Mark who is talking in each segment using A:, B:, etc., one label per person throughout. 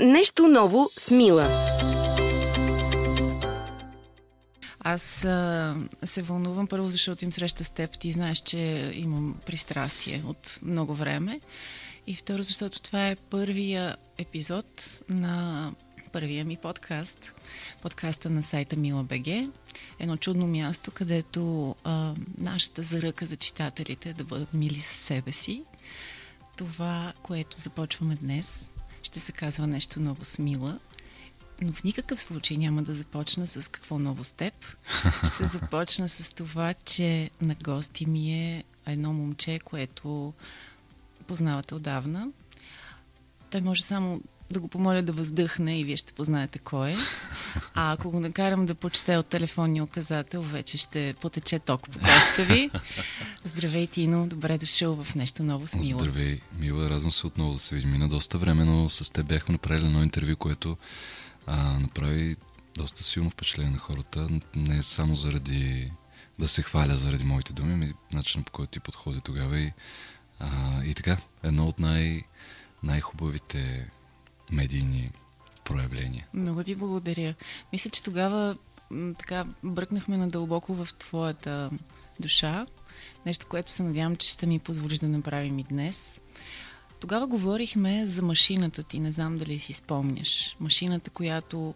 A: Нещо ново с Мила.
B: Аз а, се вълнувам първо, защото им среща с теб. Ти знаеш, че имам пристрастие от много време. И второ, защото това е първия епизод на първия ми подкаст. Подкаста на сайта Мила БГ. Едно чудно място, където а, нашата заръка за читателите е да бъдат мили със себе си. Това, което започваме днес, ще се казва нещо ново с Мила. Но в никакъв случай няма да започна с какво ново с теб. Ще започна с това, че на гости ми е едно момче, което познавате отдавна. Той може само да го помоля да въздъхне и вие ще познаете кой е. А ако го накарам да почете от телефонния указател, вече ще потече ток по кожата ви. Здравей, Тино, добре дошъл в нещо ново с Мила.
C: Здравей, Мила, радвам се отново да се видим. Мина доста време, но с теб бяхме направили едно интервю, което а, направи доста силно впечатление на хората. Не само заради да се хваля заради моите думи, ми начинът по който ти подходи тогава и, а, и така, едно от най- най-хубавите медийни проявления.
B: Много ти благодаря. Мисля, че тогава така бръкнахме надълбоко в твоята душа. Нещо, което се надявам, че ще ми позволиш да направим и днес. Тогава говорихме за машината ти, не знам дали си спомняш. Машината, която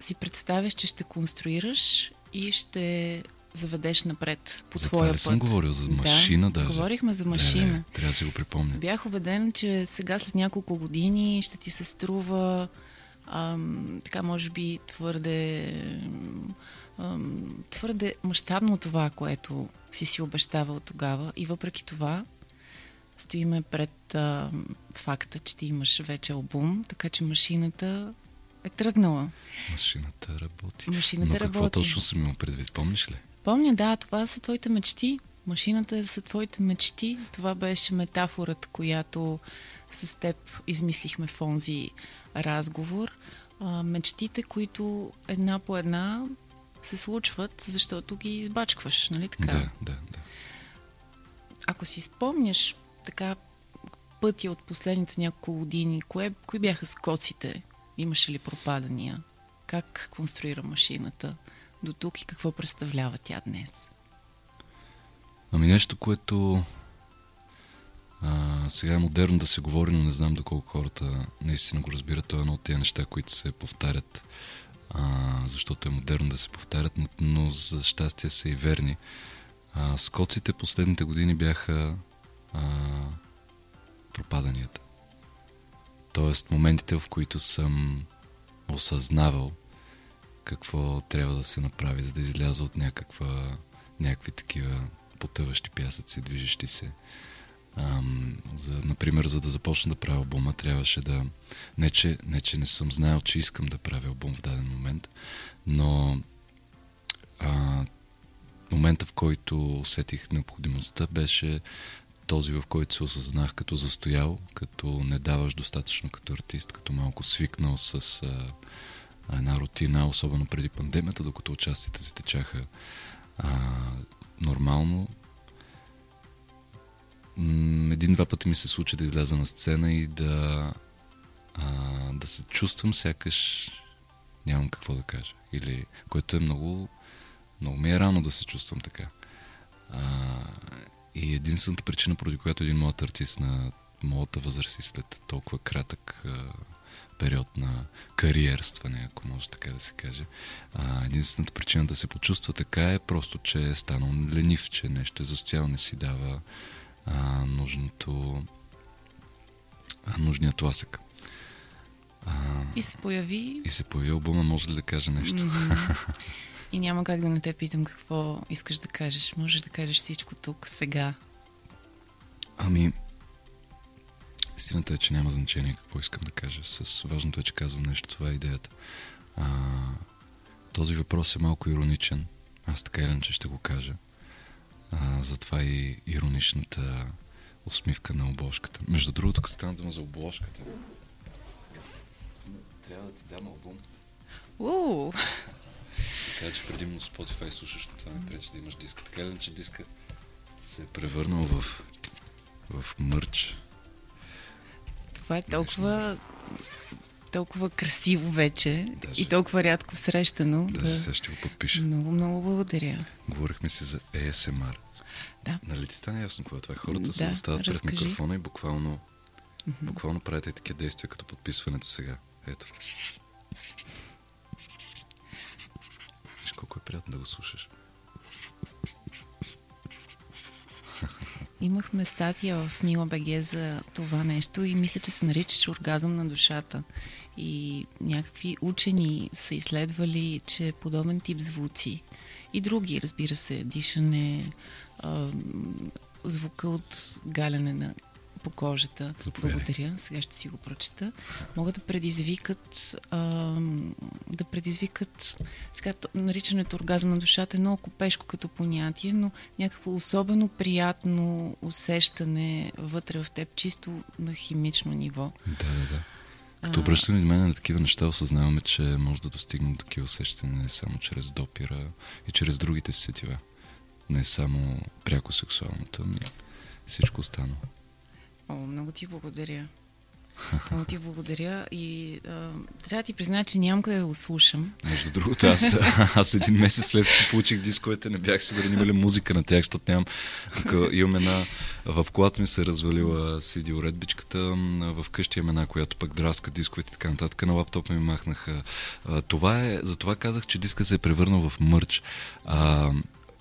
B: си представяш, че ще конструираш и ще заведеш напред по
C: за
B: твоя път.
C: съм говорил за машина
B: да,
C: даже?
B: говорихме за машина.
C: Леле, трябва да си го припомня.
B: Бях убеден, че сега след няколко години ще ти се струва ам, така, може би, твърде ам, твърде мащабно това, което си си обещавал тогава. И въпреки това, стоиме пред ам, факта, че ти имаш вече албум, така че машината е тръгнала.
C: Машината работи.
B: Машината
C: Но какво
B: работи.
C: точно съм имал предвид, помниш ли?
B: Помня, да, това са твоите мечти. Машината са твоите мечти. Това беше метафората, която с теб измислихме в онзи разговор. А, мечтите, които една по една се случват, защото ги избачкваш, нали така?
C: Да, да, да.
B: Ако си спомняш така пътя от последните няколко години, кое, кои бяха скоците? Имаше ли пропадания? Как конструира машината до тук и какво представлява тя днес?
C: Ами нещо, което а, сега е модерно да се говори, но не знам доколко хората наистина го разбират. Това е едно от тези неща, които се повтарят, а, защото е модерно да се повтарят, но, но за щастие са и верни. А, скоците последните години бяха а, пропаданията. Тоест моментите, в които съм осъзнавал какво трябва да се направи, за да изляза от някаква, някакви такива потъващи пясъци, движещи се. Ам, за, например, за да започна да правя албума, трябваше да... Не че, не, че не съм знаел, че искам да правя албум в даден момент, но а, момента, в който усетих необходимостта, беше този, в който се осъзнах като застоял, като не даваш достатъчно като артист, като малко свикнал с а, една рутина, особено преди пандемията, докато участите си течаха а, нормално. Един-два пъти ми се случи да изляза на сцена и да, а, да се чувствам сякаш нямам какво да кажа. Или, което е много, много ми е рано да се чувствам така. А, и единствената причина, поради която един млад артист на моята възраст и след толкова кратък а, период на кариерстване, ако може така да се каже. А, единствената причина да се почувства така е просто, че е станал ленив, че нещо е застоял, не си дава а, нужното а, нужният тласък. А,
B: И се появи
C: и се появи албума, може ли да кажа нещо?
B: И няма как да не те питам какво искаш да кажеш. Можеш да кажеш всичко тук, сега.
C: Ами, истината е, че няма значение какво искам да кажа. С важното е, че казвам нещо. Това е идеята. А, този въпрос е малко ироничен. Аз така или иначе ще го кажа. А, затова и ироничната усмивка на обложката. Между другото, като стана дума за обложката, трябва да ти дам албум.
B: Уу!
C: Така че предимно Spotify слушаш, това ми пречи да имаш диска. Така или иначе диска се е превърнал в, в мърч.
B: Това е толкова толкова красиво вече
C: Даже-
B: и толкова рядко срещано.
C: Даже сега ще го подпиша.
B: Много, много благодаря.
C: Говорихме си за ASMR.
B: Да.
C: Нали ти стана ясно какво е това? Хората
B: Да,
C: се застават пред микрофона и буквално, буквално правите такива действия като подписването сега. Ето. Виж колко е приятно да го слушаш.
B: Имахме статия в Мила БГ за това нещо и мисля, че се наричаше оргазъм на душата. И някакви учени са изследвали, че подобен тип звуци и други, разбира се, дишане, звука от галяне на по кожата.
C: Заповядай.
B: Благодаря. Сега ще си го прочета. Могат да предизвикат а, да предизвикат сега, то- наричането оргазъм на душата е много копешко като понятие, но някакво особено приятно усещане вътре в теб, чисто на химично ниво.
C: Да, да, да. Като обръщаме внимание на такива неща, осъзнаваме, че може да достигнем до такива усещания не само чрез допира и чрез другите сетива. Не само пряко сексуалното, ами всичко останало.
B: О, много ти благодаря. Много ти благодаря и а, трябва да ти призная, че нямам къде да го слушам.
C: Между другото, аз, аз един месец след като получих дисковете, не бях сигурен има ли музика на тях, защото нямам. Тук имам една... В колата ми се развалила CD уредбичката, в къщи имам една, която пък драска дисковете и така нататък. На лаптопа ми махнаха. Това е... Затова казах, че диска се е превърнал в мърч. А,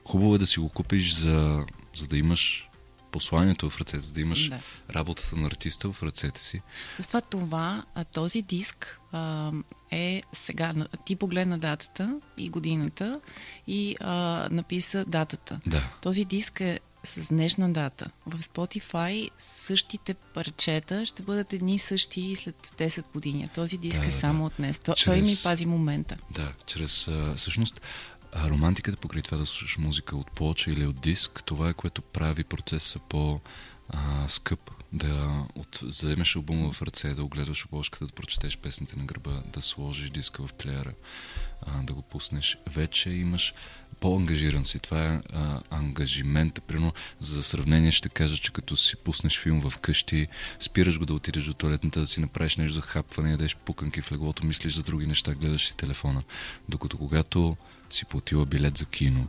C: хубаво е да си го купиш, за, за да имаш посланието в ръцете, за да имаш
B: Да.
C: работата на артиста в ръцете си.
B: Плюс това, това този диск а, е сега. Ти погледна датата и годината и а, написа датата.
C: Да.
B: Този диск е с днешна дата. В Spotify същите парчета ще бъдат едни същи и след 10 години. Този диск
C: Да,
B: е само
C: да.
B: от днес. То,
C: Чрез-
B: Той ми пази момента.
C: Да, чрез а, всъщност а, романтиката покрай това да слушаш музика от плоча или от диск, това е което прави процеса по а, скъп. Да от, вземеш албума в ръце, да огледаш обложката, да прочетеш песните на гърба, да сложиш диска в плеера, а, да го пуснеш. Вече имаш по-ангажиран си. Това е а, ангажимент. Примерно, за сравнение ще кажа, че като си пуснеш филм в къщи, спираш го да отидеш до туалетната, да си направиш нещо за хапване, ядеш пуканки в леглото, мислиш за други неща, гледаш си телефона. Докато когато си платила билет за кино,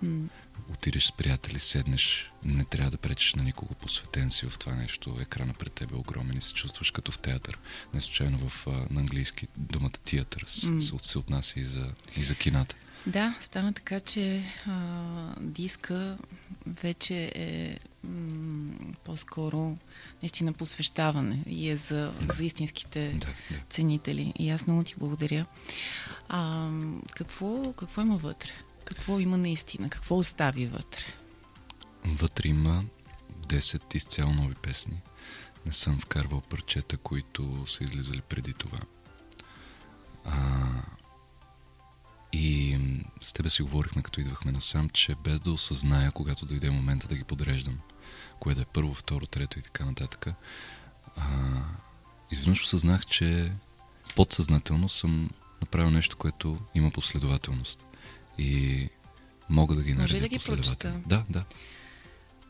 C: отидеш с приятели, седнеш, не трябва да пречиш на никого, посветен си в това нещо. Екрана пред теб е огромен и се чувстваш като в театър. Не случайно в, на английски думата театър се, се отнася и за, и за кината.
B: Да, стана така, че а, диска вече е м- по-скоро наистина посвещаване и е за, за истинските
C: Да, да.
B: ценители. И аз много ти благодаря. А, какво, какво има вътре? Какво има наистина? Какво остави вътре?
C: Вътре има 10 изцяло нови песни. Не съм вкарвал парчета, които са излизали преди това. А, и с тебе си говорихме, като идвахме насам, че без да осъзная, когато дойде момента да ги подреждам, кое да е първо, второ, трето и така нататък, а, изведнъж осъзнах, че подсъзнателно съм направил нещо, което има последователност. И мога да ги
B: Може
C: наредя
B: да ги прочета?
C: Да, да.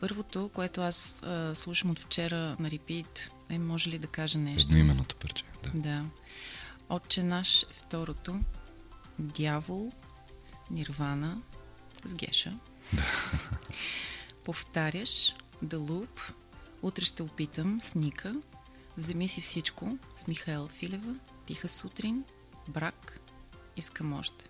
B: Първото, което аз а, слушам от вчера на репит, е може ли да кажа нещо?
C: Едноименното парче. Да.
B: Да. Отче наш е второто. Дявол, Нирвана с Геша. Повтаряш The Loop. Утре ще опитам с Ника. Вземи си всичко с Михаел Филева. Тиха сутрин. Брак. Искам още.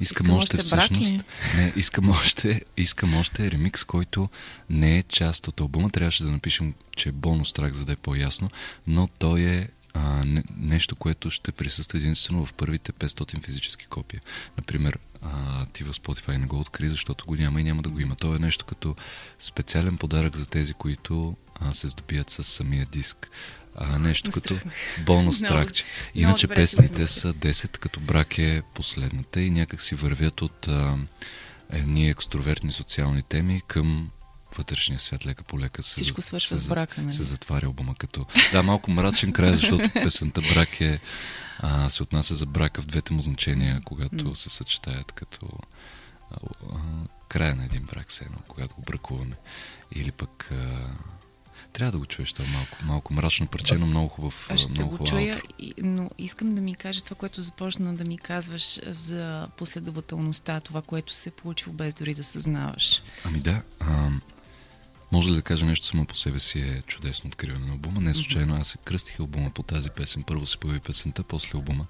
C: Искам,
B: Искам
C: още
B: още брак
C: всъщност.
B: ли?
C: Не, искам още, искам още ремикс, който не е част от албума. Трябваше да напишем, че е бонус трак, за да е по-ясно, но той е а, не, нещо, което ще присъства единствено в първите 500 физически копия. Например, а, ти в Spotify не го откри, защото го няма и няма да го има. То е нещо като специален подарък за тези, които а, се здобият с самия диск. А, нещо като бонус
B: Много-
C: тракче.
B: много
C: Иначе
B: добре си го
C: песните са 10, като брак е последната и някак си вървят от а, едни екстровертни социални теми към вътрешния свят лека по лека. Се,
B: Всичко свършва
C: се
B: с брака, нали?
C: Се затваря албума като... Да, малко мрачен край, защото песента брак е, а, се отнася за брака в двете му значения, когато се съчетаят като а, а, края на един брак, все едно, когато го бракуваме. Или пък а, Трябва да го чуеш, това малко, малко мрачно парче, но много хубав.
B: Ще
C: много
B: го
C: хубав
B: чуя,
C: аутро.
B: и- но искам да ми кажеш това, което започна да ми казваш за последователността, това, което се е получило без дори да съзнаваш.
C: Ами да, а, може ли да кажа нещо само по себе си е чудесно откриване на албума. Не случайно аз се кръстих албума по тази песен. Първо се появи песента, после албума.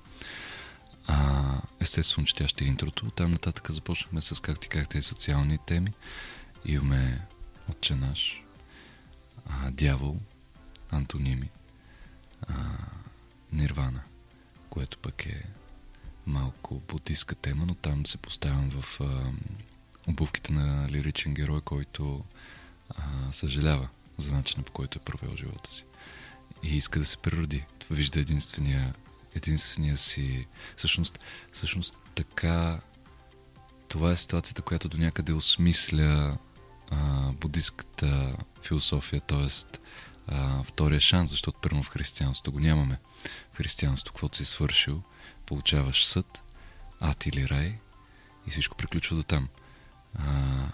C: А, естествено, че тя ще е интрото. Там нататък започнахме с, как ти как тези социални теми. Имаме Отче наш, а, Дявол, Антоними, а, Нирвана, което пък е малко будистка тема, но там се поставям в а, обувките на лиричен герой, който а, съжалява за начина по който е провел живота си. И иска да се прероди. Това вижда единствения, единствения си... Всъщност, всъщност така... Това е ситуацията, която до някъде осмисля а, будистката философия, т.е. втория шанс, защото първо в християнството го нямаме. В християнството, каквото си свършил, получаваш съд, ад или рай и всичко приключва до там. А,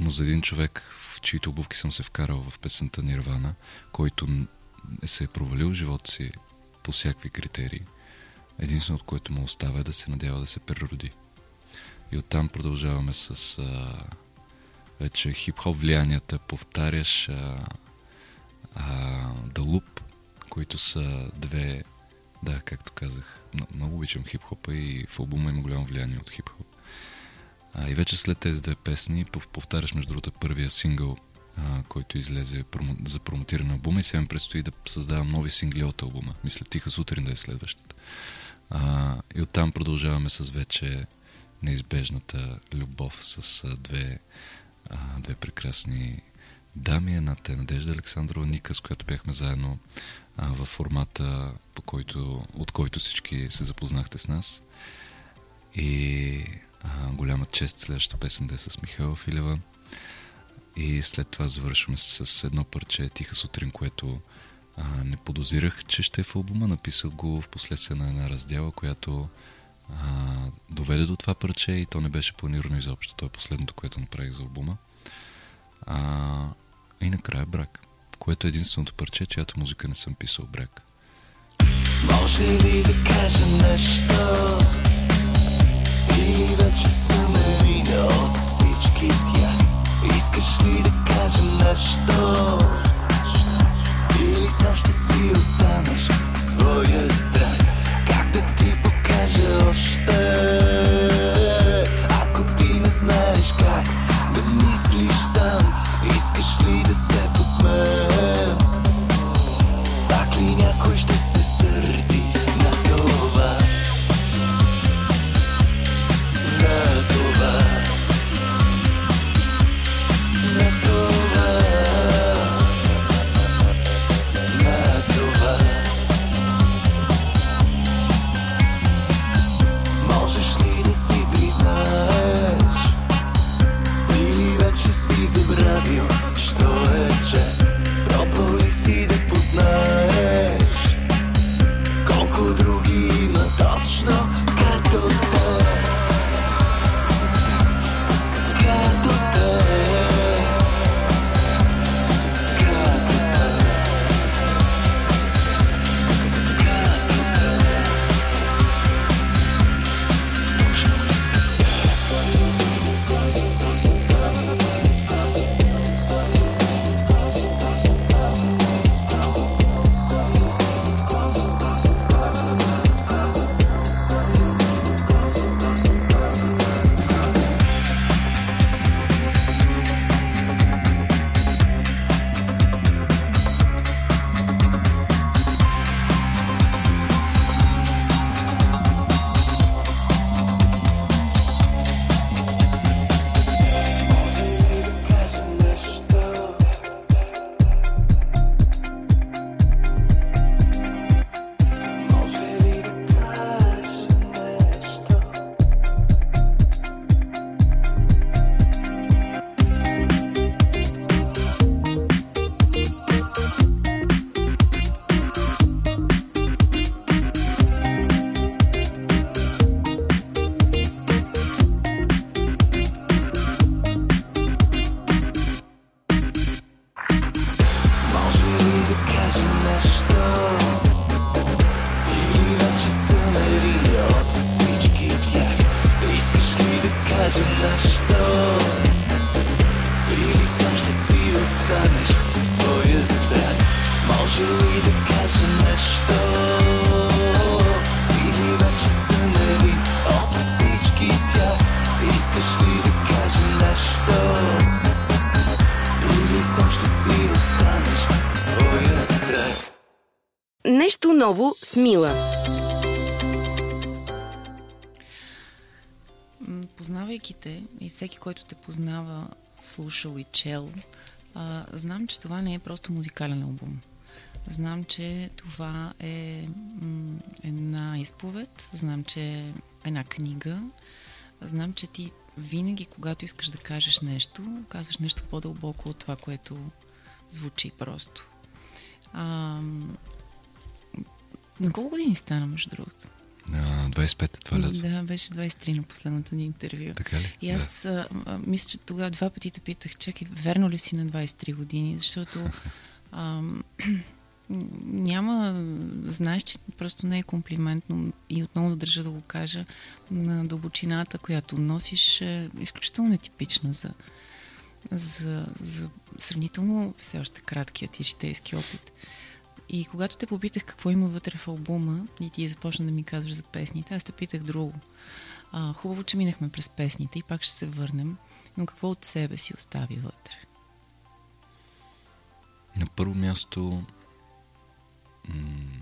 C: но за един човек, в чието обувки съм се вкарал в песента Нирвана, който се е провалил живота си по всякакви критерии, единственото, което му остава е да се надява да се прероди. И оттам продължаваме с а, вече хип-хоп влиянията, повтаряш а, а, The Loop, които са две, да, както казах, много, много обичам хип-хопа и в албума има голямо влияние от хип-хоп. А, и вече след тези две песни пов- повтаряш между другото първия сингъл, а, който излезе промо, за промотиране на албума и сега ми предстои да създавам нови сингли от албума. Мисля Тиха сутрин да е следващата. А, и оттам продължаваме с вече неизбежната любов с а, две, а, две прекрасни дами. Едната е Надежда Александрова Ника, с която бяхме заедно а, в формата, по който, от който всички се запознахте с нас. И а, голяма чест следващата песен да е с Михайла Филева. И след това завършваме с едно парче Тиха сутрин, което а, не подозирах, че ще е в албума. Написах го в последствие на една раздела, която а, доведе до това парче и то не беше планирано изобщо. То е последното, което направих за албума. А, и накрая брак, което е единственото парче, чиято музика не съм писал брак.
D: Може ли да кажа нещо? Или вече съм е минал от всички тях? Искаш ли да кажа нещо? Или сам ще си останеш в своя страх? Как да ти още? Ако ти не знаеш как да мислиш сам, искаш ли да се посмеем? Пак ли някой ще се сърди Нещо
A: ново с Мила.
B: Познавайки те и всеки, който те познава, слушал и чел, а, знам, че това не е просто музикален албум. Знам, че това е м, една изповед, знам, че е една книга, знам, че ти винаги, когато искаш да кажеш нещо, казваш нещо по-дълбоко от това, което звучи просто. А, на колко години стана, между другото?
C: На 25 е това лято.
B: Да, беше 23 на последното ни интервю.
C: Така ли?
B: И аз а, а, мисля, че тогава два пъти те питах, чакай, верно ли си на 23 години? Защото а, няма, знаеш, че просто не е комплиментно и отново да държа да го кажа, на дълбочината, която носиш, е изключително нетипична за, за, за сравнително все още краткия ти житейски опит. И когато те попитах какво има вътре в албума и ти започна да ми казваш за песните, аз те питах друго. А, хубаво, че минахме през песните и пак ще се върнем, но какво от себе си остави вътре?
C: На първо място м-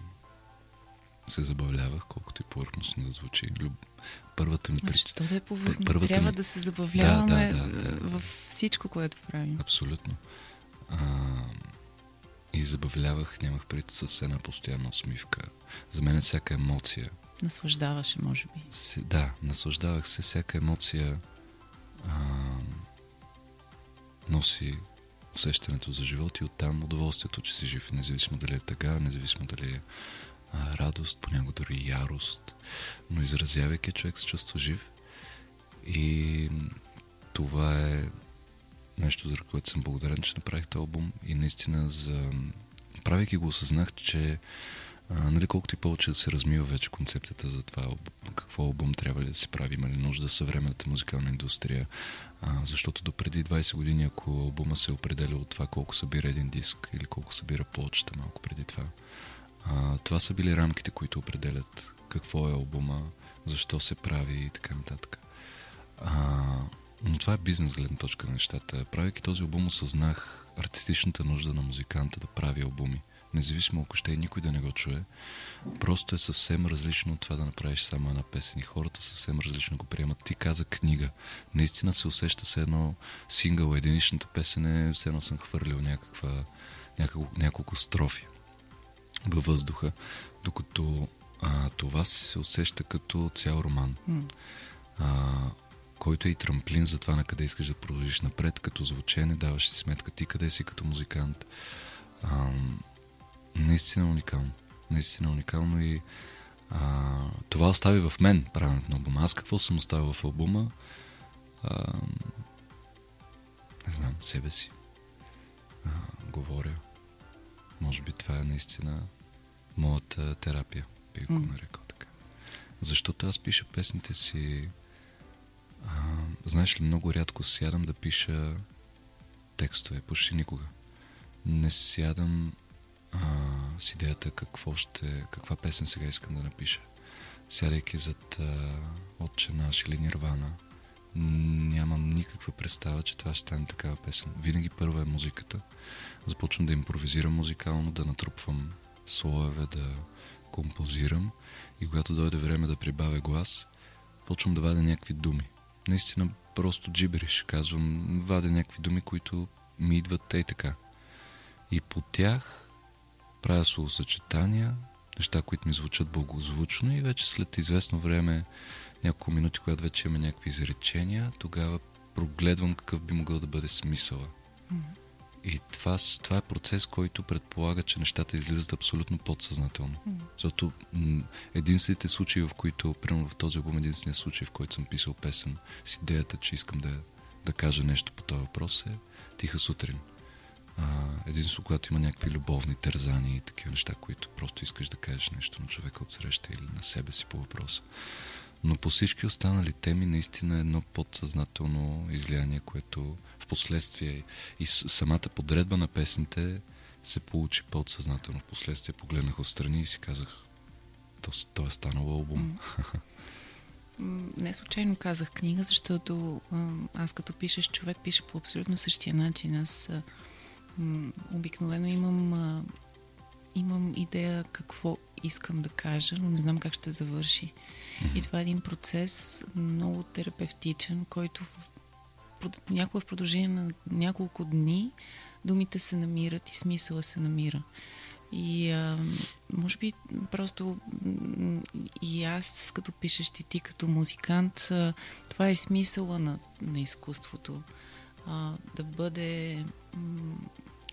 C: се забавлявах, колкото и повърхностно да звучи. Люб... Първата ми
B: Защо да е повърхно?
C: първата
B: Трябва
C: ми-
B: да се забавляваме
C: Да, да, да, да.
B: в всичко, което правим.
C: Абсолютно. А, и забавлявах, нямах пред с една постоянна усмивка. За мен е всяка емоция.
B: Наслаждаваше, може би.
C: Се, да, наслаждавах се. Всяка емоция а, носи усещането за живот и оттам удоволствието, че си жив, независимо дали е тъга, независимо дали е а, радост, понякога дори ярост. Но изразявайки, човек се чувства жив. И това е нещо, за което съм благодарен, че направих този албум и наистина за... правейки го осъзнах, че а, нали, колкото и повече да се размива вече концепцията за това какво албум трябва ли да се прави, има ли нужда съвременната музикална индустрия, а, защото до преди 20 години, ако албума се определя от това колко събира един диск или колко събира плочета малко преди това, а, това са били рамките, които определят какво е албума, защо се прави и така нататък. А, но това е бизнес гледна точка на нещата. Правейки този албум осъзнах артистичната нужда на музиканта да прави албуми. Независимо ако ще и никой да не го чуе, просто е съвсем различно от това да направиш само една песен и хората съвсем различно го приемат. Ти каза книга. Наистина се усеща се едно сингъл, единичната песен е, все едно съм хвърлил някаква, няколко, няколко строфи във въздуха, докато а, това се усеща като цял роман.
B: М.
C: А, който е и трамплин за това на къде искаш да продължиш напред, като звучене, даваш си сметка ти къде си като музикант. А, наистина уникално. Наистина уникално и а, това остави в мен правенето на албума. Аз какво съм оставил в албума? А, не знам, себе си. А, говоря. Може би това е наистина моята терапия, би го нарекал така. Защото аз пиша песните си знаеш ли, много рядко сядам да пиша текстове, почти никога. Не сядам а, с идеята какво ще, каква песен сега искам да напиша. Сядайки зад а, Отче наш или Нирвана, нямам никаква представа, че това ще стане такава песен. Винаги първа е музиката. Започвам да импровизирам музикално, да натрупвам слоеве, да композирам и когато дойде време да прибавя глас, почвам да вадя някакви думи. Наистина просто джибериш. Казвам, вадя някакви думи, които ми идват и така. И по тях правя словосъчетания, неща, които ми звучат благозвучно и вече след известно време, няколко минути, когато вече имаме някакви изречения, тогава прогледвам какъв би могъл да бъде смисъла. И това, това е процес, който предполага, че нещата излизат абсолютно подсъзнателно. Защото м- единствените случаи, в които, примерно в този албум, единственият случай, в който съм писал песен с идеята, че искам да, да кажа нещо по този въпрос е Тиха сутрин. А, единствено, когато има някакви любовни тързания и такива неща, които просто искаш да кажеш нещо на човека от среща или на себе си по въпроса. Но по всички останали теми наистина е едно подсъзнателно излияние, което в последствие и самата подредба на песните се получи подсъзнателно. В последствие погледнах отстрани и си казах, то, то е станало албум.
B: Не случайно казах книга, защото аз като пишеш, човек пише по абсолютно същия начин. Аз обикновено имам, имам идея какво искам да кажа, но не знам как ще завърши. И това е един процес много терапевтичен, който в, някога в продължение на няколко дни думите се намират и смисъла се намира. И а, може би просто и аз, като пишеш и ти като музикант, а, това е смисъла на, на изкуството. А, да бъде. М-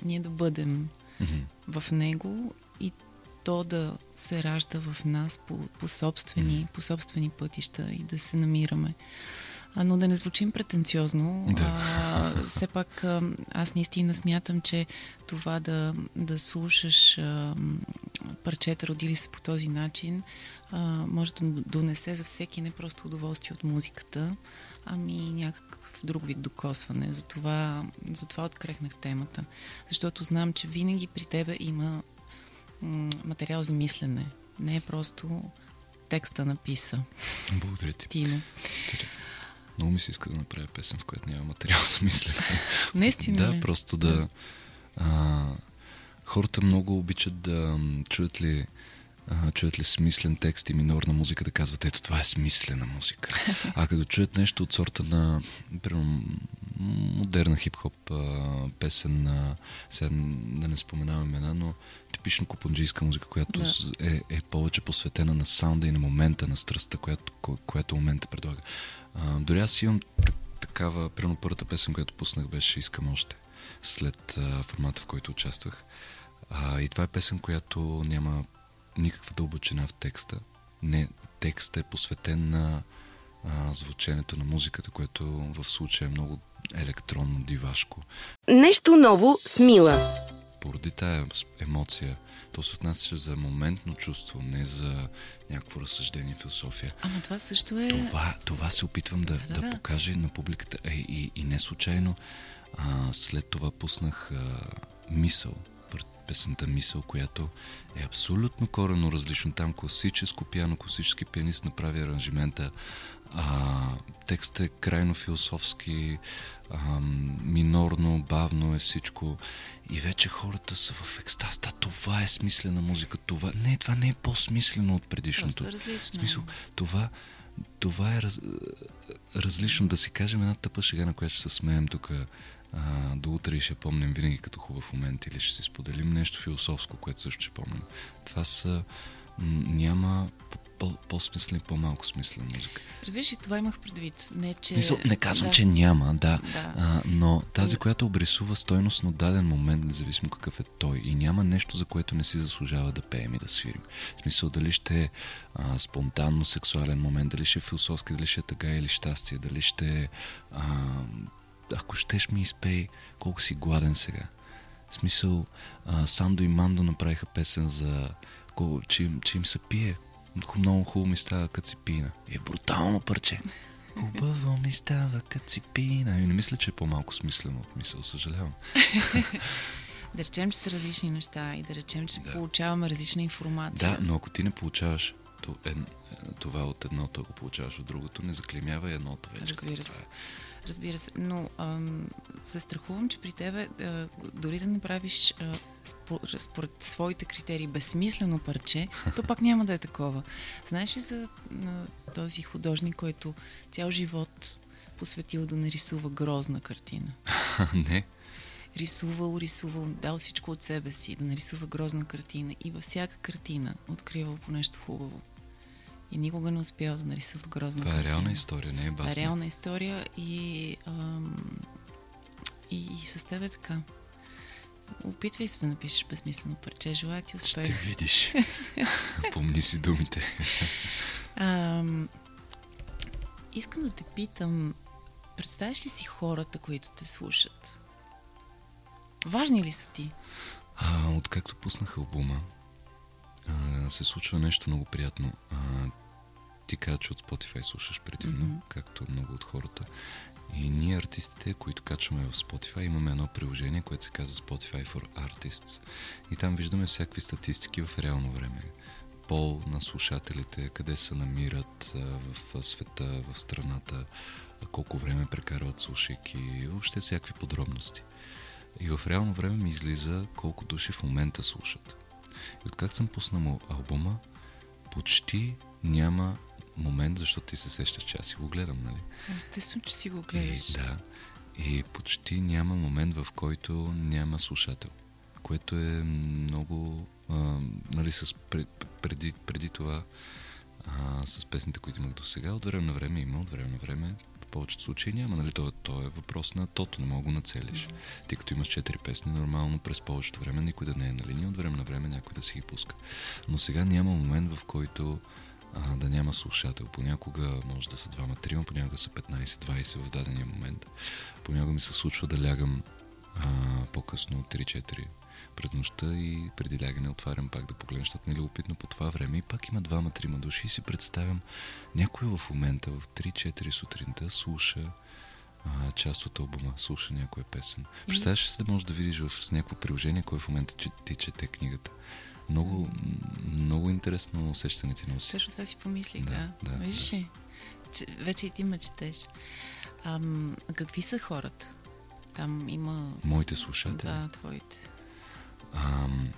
B: ние да бъдем mm-hmm. в него то да се ражда в нас по, по, собствени, по собствени пътища и да се намираме. А, но да не звучим претенциозно. Да. А, все пак а, аз наистина смятам, че това да, да слушаш а, парчета, родили се по този начин, а, може да донесе за всеки не просто удоволствие от музиката, ами някакъв друг вид докосване. Затова, затова открехнах темата. Защото знам, че винаги при тебе има материал за мислене. Не е просто текста написа.
C: Благодаря ти.
B: Тино.
C: Много ми се иска да направя песен, в която няма материал за мислене.
B: Наистина.
C: да, просто да. А, хората много обичат да чуят ли а, чуят ли смислен текст и минорна музика, да казват, ето това е смислена музика. А като чуят нещо от сорта на, примерно, модерна хип-хоп песен, а, сега да не споменавам имена, но типично купунджийска музика, която да. е, е повече посветена на саунда и на момента, на страстта, която, която момента предлага. А, дори аз имам такава, примерно първата песен, която пуснах беше Искам още, след а, формата, в който участвах. А, и това е песен, която няма никаква дълбочина в текста. Не, текстът е посветен на а, звученето на музиката, което в случая е много електронно, дивашко.
A: Нещо ново с Мила.
C: Поради тая емоция, то се отнася за моментно чувство, не за някакво разсъждение, философия.
B: Ама това също е...
C: Това, това се опитвам да, да, да, да. покажа на публиката. Е, и, и не случайно а, след това пуснах а, мисъл, песента Мисъл, която е абсолютно корено различно. Там класическо пиано, класически пианист направи аранжимента. А, текстът е крайно философски, а, минорно, бавно е всичко. И вече хората са в екстаз. Да, това е смислена музика. Това... Не, това не е по-смислено от предишното.
B: Просто е различно.
C: смисъл, това, това е раз, различно. Да си кажем една тъпа шега, на която ще се смеем тук а, до утре и ще помним винаги като хубав момент или ще си споделим нещо философско, което също ще помним. Това са... Няма по-смислен, по-малко смислен музика.
B: Разбираш ли, това имах предвид. Не, че...
C: Мисъл, не казвам, да. че няма, да. да. А, но тази, която обрисува стойностно даден момент, независимо какъв е той, и няма нещо, за което не си заслужава да пеем и да свирим. В смисъл, дали ще е а, спонтанно сексуален момент, дали ще е философски, дали ще е тъга или щастие, дали ще е ако щеш ми изпей колко си гладен сега. В смисъл, а, Сандо и Мандо направиха песен за че, им, че им се пие. Много хубаво ми става като си пина. И е брутално парче. Хубаво ми става като си пина. И не мисля, че е по-малко смислено от мисъл, съжалявам.
B: да речем, че са различни неща и да речем, че да. получаваме различна информация.
C: Да, но ако ти не получаваш е, това от едното, ако получаваш от другото, не заклемява едното вече.
B: Разбира се. Това. Разбира се, но ам, се страхувам, че при тебе а, дори да направиш а, според, според своите критерии безсмислено парче, то пак няма да е такова. Знаеш ли за а, този художник, който цял живот посветил да нарисува грозна картина?
C: Не.
B: Рисувал, рисувал, дал всичко от себе си, да нарисува грозна картина и във всяка картина откривал по нещо хубаво и никога не успял да нарисува грозна
C: Това е реална история, не е басна.
B: Това е реална история и, ам, и, и с тебе е така. Опитвай се да напишеш безмислено парче. Желая ти успех.
C: Ще видиш. Помни си думите.
B: Ам, искам да те питам, представяш ли си хората, които те слушат? Важни ли са ти?
C: А, откакто пуснах албума, а, се случва нещо много приятно. А, ти каза, че от Spotify слушаш предимно, mm-hmm. както много от хората. И ние артистите, които качваме в Spotify, имаме едно приложение, което се казва Spotify for Artists. И там виждаме всякакви статистики в реално време. Пол на слушателите, къде се намират в света, в страната, колко време прекарват слушайки, въобще всякакви подробности. И в реално време ми излиза колко души в момента слушат. И откак съм пуснал албума, почти няма момент, защото ти се сещаш, че аз си го гледам, нали?
B: Естествено, че си го гледаш.
C: И, да. И почти няма момент, в който няма слушател. Което е много... А, нали, с преди, преди това а, с песните, които имах до сега, от време на време има, от време на време в повечето случаи няма. Нали? То, то е въпрос на тото, не мога го нацелиш. Mm-hmm. Ти като имаш четири песни, нормално през повечето време никой да не е на линия, от време на време някой да си ги пуска. Но сега няма момент, в който а, да няма слушател. Понякога може да са двама-трима, понякога са 15-20 в дадения момент. Понякога ми се случва да лягам а, по-късно от 3-4 през нощта и преди лягане отварям пак да погледна, защото ми е любопитно по това време и пак има двама-трима души и си представям някой в момента в 3-4 сутринта слуша а, част от албума, слуша някоя песен. Представяш ли се да можеш да видиш в, с някакво приложение кой в момента че, ти чете книгата? Много, много интересно усещане ти носи.
B: Също това си помислих, да. да. да Виждаш ли? Че, вече и ти ме четеш. Ам, какви са хората? Там има...
C: Моите слушатели?
B: Да, твоите.
C: Ам...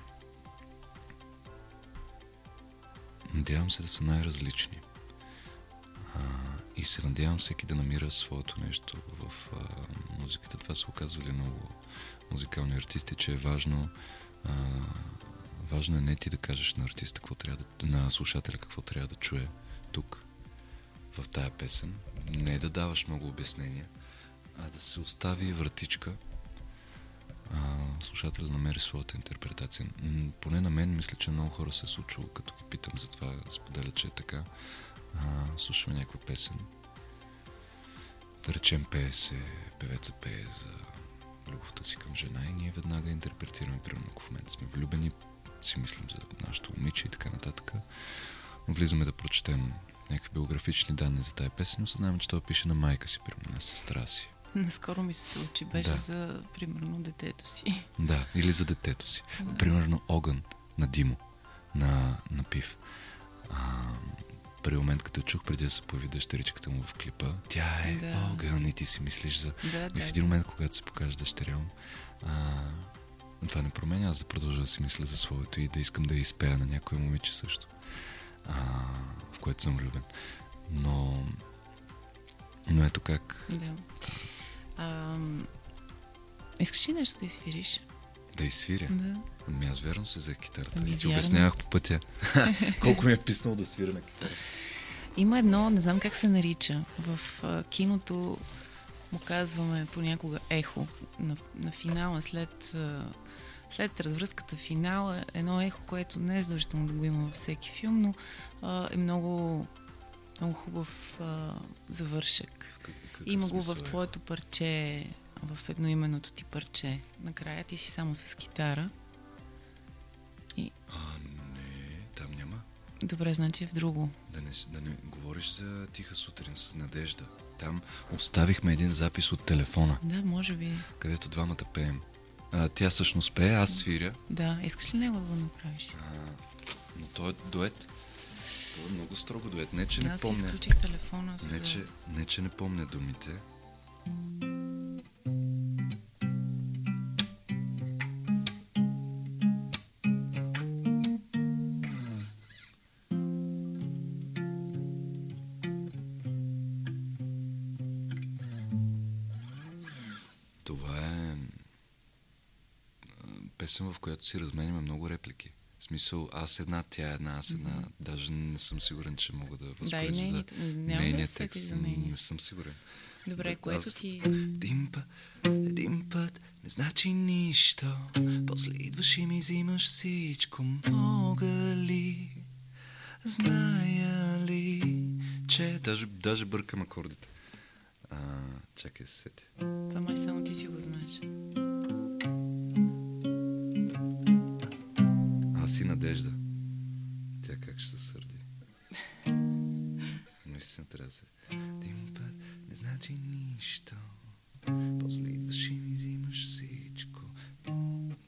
C: Надявам се да са най-различни. А, и се надявам всеки да намира своето нещо в а, музиката. Това са оказвали много музикални артисти, че е важно а, важно е не ти да кажеш на артиста какво трябва да, на слушателя какво трябва да чуе тук в тая песен. Не да даваш много обяснения, а да се остави вратичка а, слушателя намери своята интерпретация. М- поне на мен мисля, че много хора се е случило, като ги питам за това, споделя, че е така. А, слушаме някаква песен. Да речем пее се, певеца пее за любовта си към жена и ние веднага интерпретираме, примерно, ако в момента сме влюбени, си мислим за нашето момиче и така нататък. Влизаме да прочетем някакви биографични данни за тая песен, но съзнаваме, че той пише на майка си, примерно, на сестра си.
B: Наскоро ми се случи, беше да. за, примерно, детето си.
C: Да, или за детето си. Да. Примерно Огън на Димо, на, на Пив. А, първи момент, като чух преди да се появи дъщеричката му в клипа, тя е да. Огън и ти си мислиш за... Да, и в един момент, когато се покаже дъщеря му, а, това не променя аз да продължа да си мисля за своето и да искам да изпея на някоя момиче също, а, в което съм влюбен. Но, но ето как.
B: Да. А, искаш ли нещо да изфириш?
C: Да изсвиря?
B: Да.
C: Ами аз вярно се за китарата. Ами, ти обяснявах по пътя. Колко ми е писнало да свира на китара.
B: Има едно, не знам как се нарича. В а, киното му казваме понякога ехо. На, на финала след а, след развръзката финала, едно ехо, което не е задължително да го има във всеки филм, но а, е много, много хубав а, завършък. Как, има го в твоето парче, в едноименото ти парче. Накрая ти си само с китара.
C: И... А, не, там няма.
B: Добре, значи е в друго.
C: Да не, да не говориш за тиха сутрин с надежда. Там оставихме един запис от телефона.
B: Да, може би.
C: Където двамата пеем. А, тя всъщност пее, аз свиря.
B: Да, искаш ли него да го направиш?
C: А, но то е дует. То е много строго дует. Не, че
B: да,
C: не помня.
B: Аз изключих телефона.
C: Не, да... че, не, че не помня думите. песен, си разменяме много реплики. В смисъл, аз една, тя една, аз една. Mm-hmm. Даже не съм сигурен, че мога да възпроизведа.
B: Да, нейният текст.
C: За нейния. Не съм сигурен.
B: Добре, да, което аз... ти...
D: Един път, един път не значи нищо. После идваш и ми взимаш всичко. Мога ли, зная ли, че...
C: Даже, даже бъркам акордите. А, чакай се сети.
B: Това май само ти си го знаеш.
C: Надежда. Тя как ще се сърди? наистина трябва да се... Един път не значи нищо. После идваш и ми взимаш всичко. М.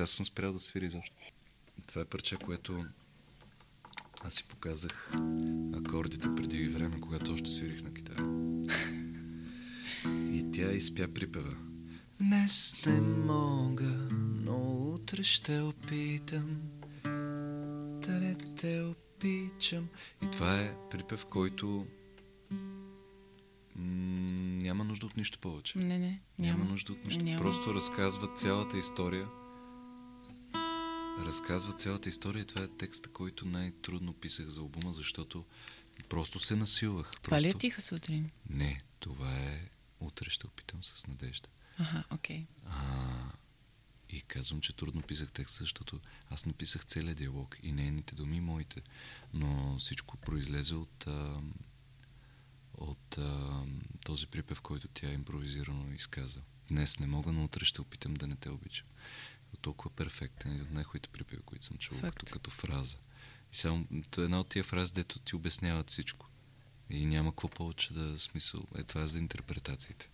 C: Аз съм спрял да свири изобщо. Това е парче, което аз си показах акордите преди време, когато още свирих на китара. И тя изпя припева. Днес не мога, но утре ще опитам да не те обичам. И това е припев, който няма нужда от нищо повече.
B: Не, не.
C: Няма,
B: Няма,
C: нужда от нищо.
B: Няма.
C: Просто разказва цялата история. Разказва цялата история. Това е текста, който най-трудно писах за албума, защото просто се насилвах.
B: Това ли е
C: просто...
B: тиха сутрин?
C: Не, това е... Утре ще опитам с надежда.
B: Аха, окей.
C: А, и казвам, че трудно писах текста, защото аз написах целият диалог и нейните думи, моите. Но всичко произлезе от, а, от а, този припев, който тя импровизирано изказа. Днес не мога, но утре ще опитам да не те обичам. Толкова перфектен и от най-хубавите припеви, които съм чувал като, като фраза. И само една от тия фрази, дето ти обясняват всичко. И няма какво повече да смисъл. Е, това е за интерпретациите.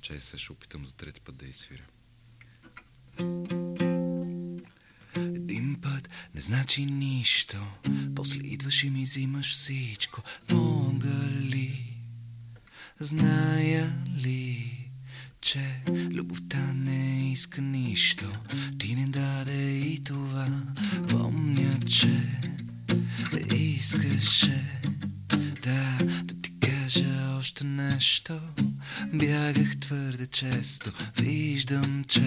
C: Чай сега ще опитам за трети път да изсвиря. Един път не значи нищо, после идваш и ми взимаш всичко. Мога ли, зная ли, че любовта не иска нищо. Ти не даде и това, помня, че искаше да, да ти кажа още нещо. Бягах твърде често, виждам, че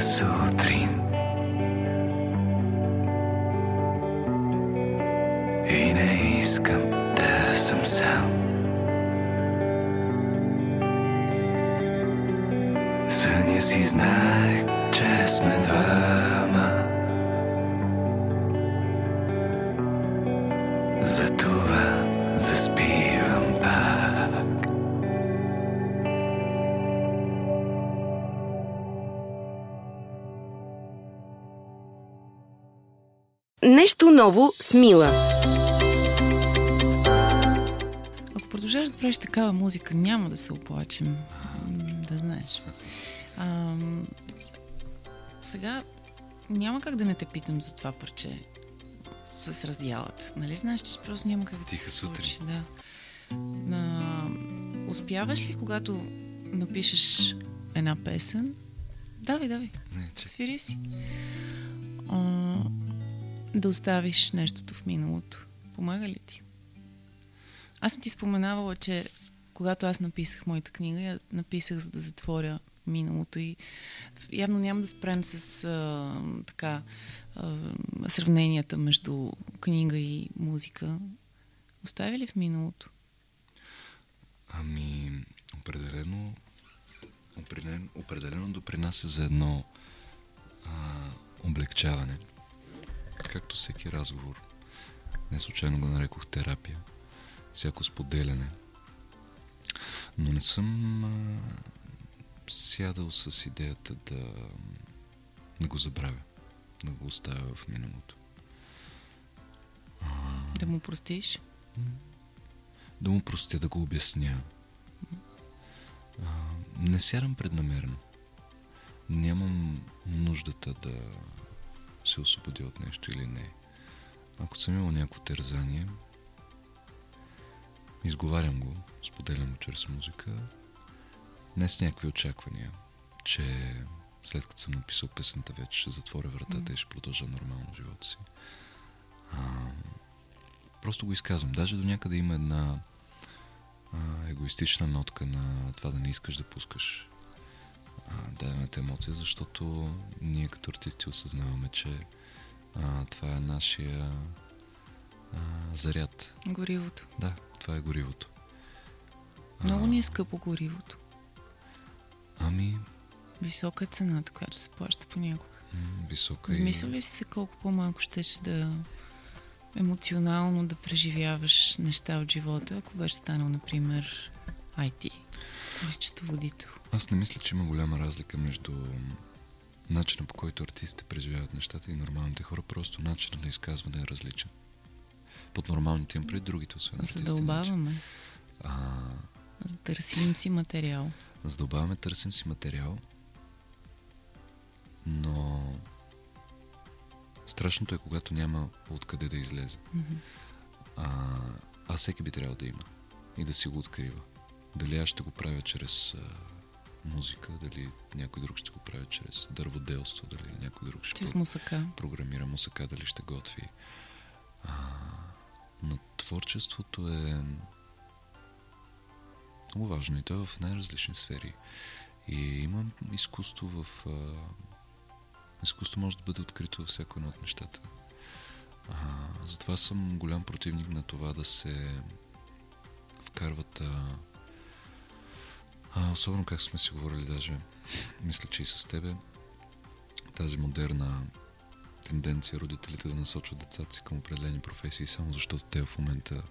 D: сутрин. И не искам да съм сам. Съня си знаех, че сме двама.
A: Нещо ново с Мила.
B: Ако продължаваш да правиш такава музика, няма да се оплачем. Да знаеш. А, сега няма как да не те питам за това парче с раздялата. Нали знаеш, че просто няма как да
C: Тиха
B: се
C: сутрин.
B: случи. Да. А, успяваш ли, когато напишеш една песен? Давай, давай.
C: Не, че...
B: Свири си. Да оставиш нещото в миналото. Помага ли ти? Аз съм ти споменавала, че когато аз написах моята книга, я написах за да затворя миналото и явно няма да спрем с а, така а, сравненията между книга и музика. Остави ли в миналото?
C: Ами, определено, определено, определено допринася за едно а, облегчаване. Както всеки разговор. Не случайно го нарекох терапия. Всяко споделяне. Но не съм а, сядал с идеята да, да го забравя. Да го оставя в миналото.
B: Да му простиш?
C: да му простя, да го обясня. А, не сядам преднамерено. Нямам нуждата да се освободя от нещо или не. Ако съм имал някакво тързание, изговарям го, споделям го чрез музика, не с някакви очаквания, че след като съм написал песента вече ще затворя вратата и ще продължа нормално живота си. А, просто го изказвам. Даже до някъде има една а, егоистична нотка на това да не искаш да пускаш дадената емоция, защото ние като артисти осъзнаваме, че а, това е нашия а, заряд.
B: Горивото.
C: Да, това е горивото.
B: Много ни е скъпо горивото.
C: Ами,
B: Висока е цената, която се плаща понякога.
C: м, висока и...
B: Измисля ли си се колко по-малко щеше да емоционално да преживяваш неща от живота, ако беше станал, например, IT, водител.
C: Аз не мисля, че има голяма разлика между начина по който артистите преживяват нещата и нормалните хора. Просто начинът на изказване е различен. Под нормалните им пред другите, освен артисти. значи.
B: Задълбаваме.
C: А,
B: Търсим си материал.
C: задълбаваме, търсим си материал, но страшното е, когато няма откъде да излезе. А, а всеки би трябвало да има и да си го открива. Дали аз ще го правя чрез музика, дали някой друг ще го прави чрез дърводелство, дали някой друг ще
B: Чрез мусака.
C: програмира мусака, дали ще готви. А, но творчеството е много важно и то е в най-различни сфери. И има изкуство в... А, изкуство може да бъде открито във всяко едно от нещата. А, затова съм голям противник на това да се вкарват... А, а, особено как сме си говорили даже, мисля, че и с тебе, тази модерна тенденция родителите да насочват децата си към определени професии, само защото те в момента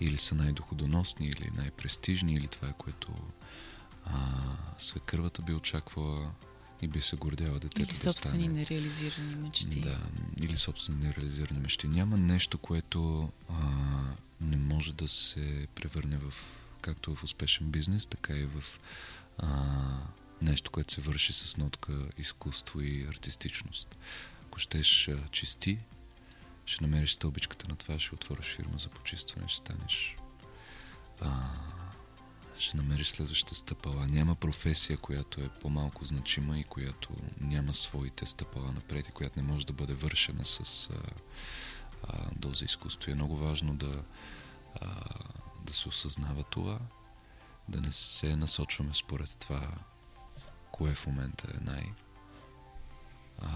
C: или са най-доходоносни, или най-престижни, или това е което а, свекървата би очаквала и би се гордяла детето
B: Или
C: да
B: собствени
C: стане.
B: нереализирани мечти.
C: Да, или собствени нереализирани мечти. Няма нещо, което а, не може да се превърне в както в успешен бизнес, така и в а, нещо, което се върши с нотка изкуство и артистичност. Ако щеш а, чисти, ще намериш стълбичката на това, ще отвориш фирма за почистване, ще станеш а, ще намериш следващата стъпала. Няма професия, която е по-малко значима и която няма своите стъпала напред и която не може да бъде вършена с а, а, доза изкуство. И е много важно да, а, да се осъзнава това, да не се насочваме според това кое в момента е най- а,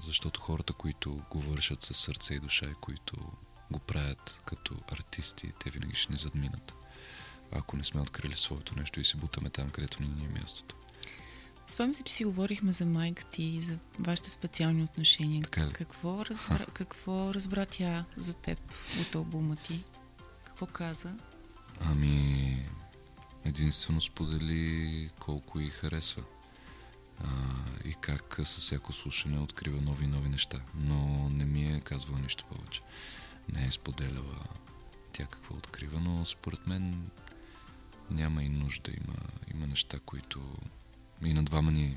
C: защото хората, които го вършат със сърце и душа и които го правят като артисти, те винаги ще ни задминат. Ако не сме открили своето нещо и се бутаме там, където ни ни е мястото.
B: Спомням се, че си говорихме за майка ти и за вашите специални отношения.
C: Така ли?
B: Какво разбра, какво разбра тя за теб от албума ти? Какво каза?
C: Ами, единствено сподели колко й харесва. А, и как със всяко слушане открива нови и нови неща. Но не ми е казвала нищо повече. Не е споделяла тя какво открива, но според мен няма и нужда. Има, има неща, които и на двама ни,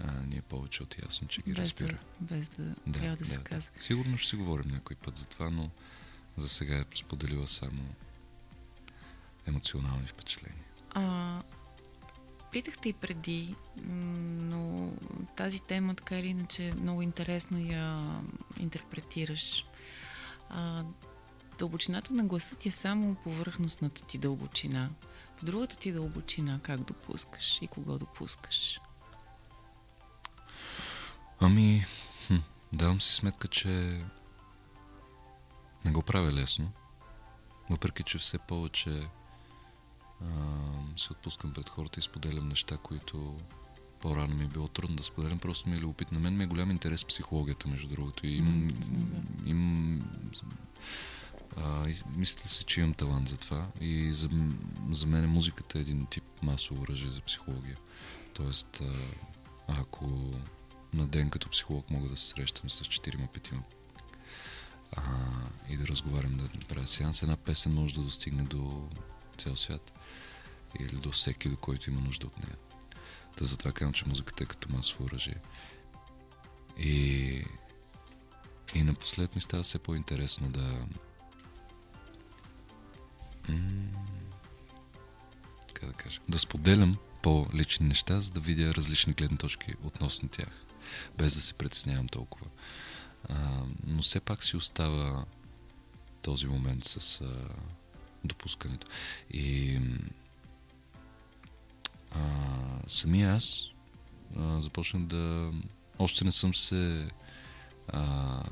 C: а, ни е повече от ясно, че ги
B: без,
C: разбира.
B: да, без да, да трябва да, да се казва.
C: Да. Сигурно ще си говорим някой път за това, но за сега е споделила само емоционални впечатления.
B: А, питахте и преди, но тази тема така или иначе много интересно я интерпретираш. А, дълбочината на гласа ти е само повърхностната ти дълбочина. В другата ти дълбочина как допускаш и кого допускаш?
C: Ами, хм, давам си сметка, че не го правя лесно. Въпреки, че все повече а, се отпускам пред хората и споделям неща, които по-рано ми е било трудно да споделям, просто ми е любопитно. На мен ми е голям интерес психологията, между другото. И им,
B: Mm,
C: им, а, и мисля си, че имам талант за това. И за, за мен музиката е един тип масово оръжие за психология. Тоест, а, ако на ден като психолог мога да се срещам с 4-5 а, и да разговарям, да направя сеанс, една песен може да достигне до цял свят или до всеки, до който има нужда от нея. Та затова казвам, че музиката е като масово оръжие. И, и напослед ми става все по-интересно да м- как да кажа, да споделям по-лични неща, за да видя различни гледни точки относно тях, без да се притеснявам толкова. А, но все пак си остава този момент с а, допускането. И а, самия аз а, започнах да... Още не съм се а,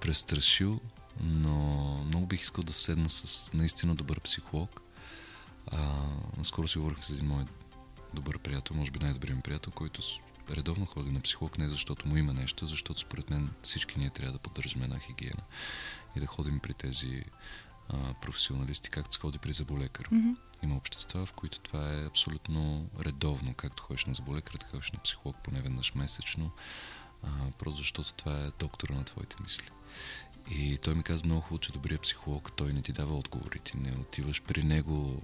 C: престрашил, но много бих искал да седна с наистина добър психолог. А, наскоро си говорихме с един мой добър приятел, може би най-добрият ми приятел, който редовно ходи на психолог, не защото му има нещо, защото според мен всички ние трябва да поддържаме една хигиена и да ходим при тези а, професионалисти, както се ходи при заболекар.
B: Mm-hmm.
C: Има общества, в които това е абсолютно редовно, както ходиш на заболекар, така ходиш на психолог поне веднъж месечно, а, просто защото това е доктора на твоите мисли. И той ми каза много хубаво, че добрият психолог, той не ти дава отговори, ти не отиваш при него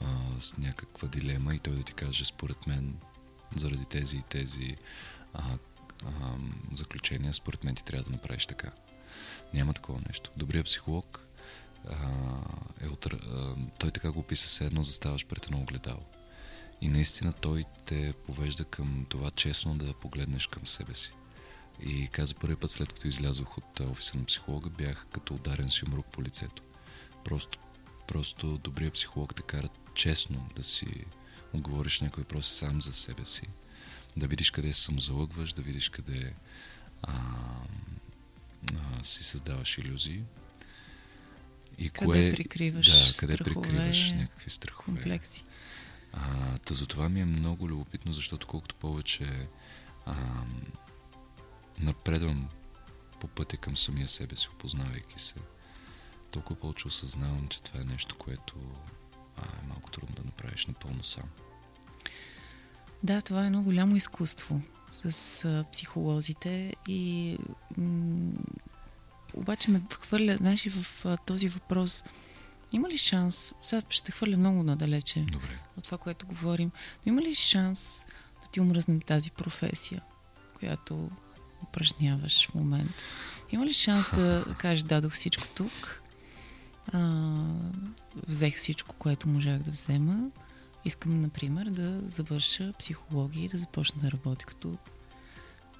C: а, с някаква дилема и той да ти каже, според мен, заради тези и тези а, а, заключения, според мен ти трябва да направиш така. Няма такова нещо. Добрият психолог е от, а, той така го описа се едно заставаш пред едно огледало. И наистина той те повежда към това честно да погледнеш към себе си. И каза първи път, след като излязох от офиса на психолога, бях като ударен с юмрук по лицето. Просто, просто добрият психолог те кара честно да си отговориш някои въпроси сам за себе си. Да видиш къде се самозалъгваш, да видиш къде а, а, си създаваш иллюзии.
B: И къде кое, прикриваш
C: да, къде
B: страхове,
C: прикриваш някакви страхове.
B: Комплекси.
C: А, та за това ми е много любопитно, защото колкото повече а, напредвам по пътя към самия себе си, опознавайки се, толкова повече осъзнавам, че това е нещо, което а, е малко трудно да направиш напълно сам.
B: Да, това е едно голямо изкуство с а, психолозите и м- обаче ме хвърля, знаеш, и в а, този въпрос има ли шанс, сега ще хвърля много надалече
C: Добре.
B: от това, което говорим, но има ли шанс да ти умръзне тази професия, която упражняваш в момента? Има ли шанс да кажеш, дадох всичко тук, а, взех всичко, което можах да взема, искам, например, да завърша психология и да започна да работя като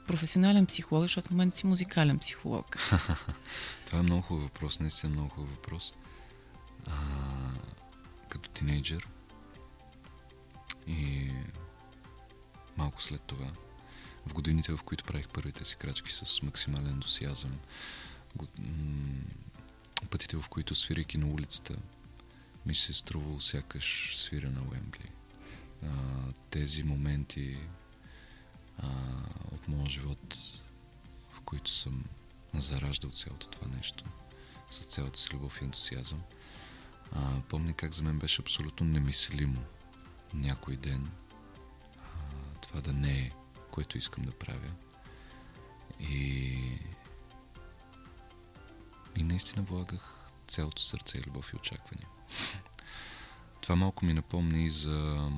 B: професионален психолог, защото в момента си музикален психолог.
C: Това е много хубав въпрос, наистина много хубав въпрос. А, като тинейджър и малко след това. В годините, в които правих първите си крачки с максимален ентусиазъм, пътите, в които свирайки на улицата, ми се е струвало сякаш свира на Уембли. А, тези моменти а, от моя живот, в които съм зараждал цялото това нещо, с цялата си любов и ентусиазъм. А, помня как за мен беше абсолютно немислимо някой ден а, това да не е, което искам да правя. И, и наистина влагах цялото сърце, любов и очаквания. Това малко ми напомни и за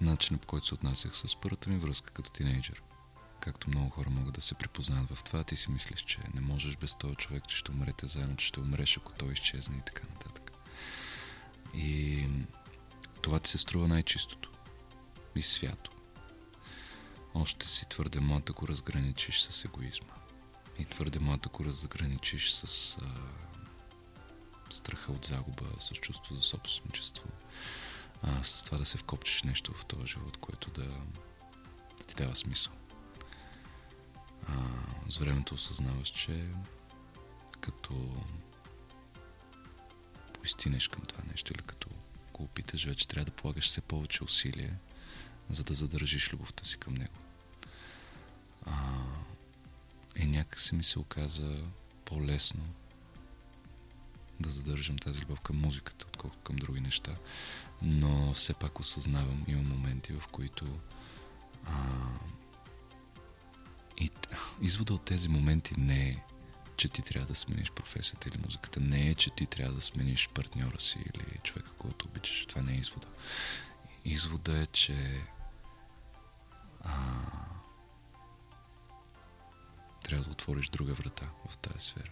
C: начина по който се отнасях с първата ми връзка като тинейджър. Както много хора могат да се припознаят в това, ти си мислиш, че не можеш без този човек, че ще умрете заедно, че ще умреш, ако той изчезне и така нататък. И това ти се струва най-чистото и свято. Още си твърде млад да го разграничиш с егоизма. И твърде млад да го разграничиш с а, страха от загуба, с чувство за собственичество, а, с това да се вкопчиш нещо в този живот, което да, да ти дава смисъл. А, с времето осъзнаваш, че като поистинеш към това нещо или като го опиташ, вече трябва да полагаш все повече усилие, за да задържиш любовта си към него. А, е, някак си ми се оказа по-лесно да задържам тази любов към музиката, отколкото към други неща. Но все пак осъзнавам, има моменти, в които а, и извода от тези моменти не е, че ти трябва да смениш професията или музиката. Не е, че ти трябва да смениш партньора си или човека, когото обичаш. Това не е извода. Извода е, че а, трябва да отвориш друга врата в тази сфера.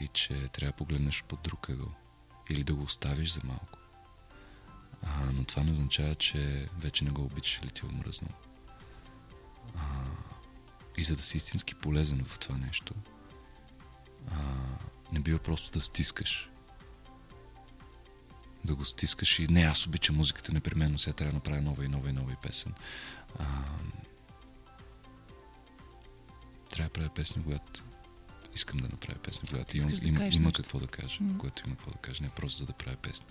C: И че трябва да погледнеш под друг ъгъл. Или да го оставиш за малко. А, но това не означава, че вече не го обичаш или ти е омръзнал. А, и за да си истински полезен в това нещо, а, не бива просто да стискаш. Да го стискаш и не, аз обичам музиката непременно, сега трябва да направя нова и нова и нова и песен. А, трябва да правя песни, когато искам да направя песни, когато имам,
B: да
C: има, има какво да кажа,
B: Мгм.
C: когато има какво да кажа, не просто за да правя песни.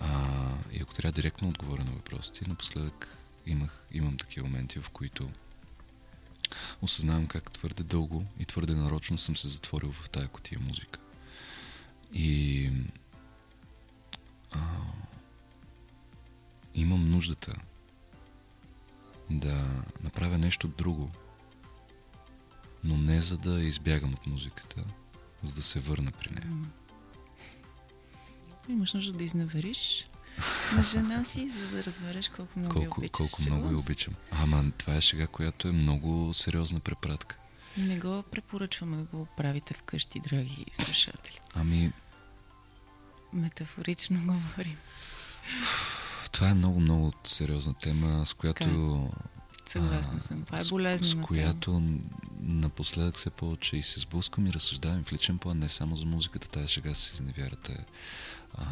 C: А, и ако трябва директно отговоря на въпросите, напоследък имах, имам такива моменти, в които осъзнавам как твърде дълго и твърде нарочно съм се затворил в тая котия музика. И а, имам нуждата да направя нещо друго, но не за да избягам от музиката, за да се върна при нея.
B: Имаш нужда да изневериш на жена си, за да разбереш колко много я
C: Колко,
B: обичаш.
C: колко много я обичам. Ама това е шега, която е много сериозна препратка.
B: Не го препоръчваме да го правите вкъщи, драги слушатели.
C: Ами,
B: Метафорично говорим.
C: това е много, много сериозна тема, с която...
B: Съгласна съм. Това е
C: с-
B: болезнена
C: С
B: тема.
C: която напоследък все повече и се сблъскам и разсъждавам в личен план, не само за музиката, тази шега с изневярата е а,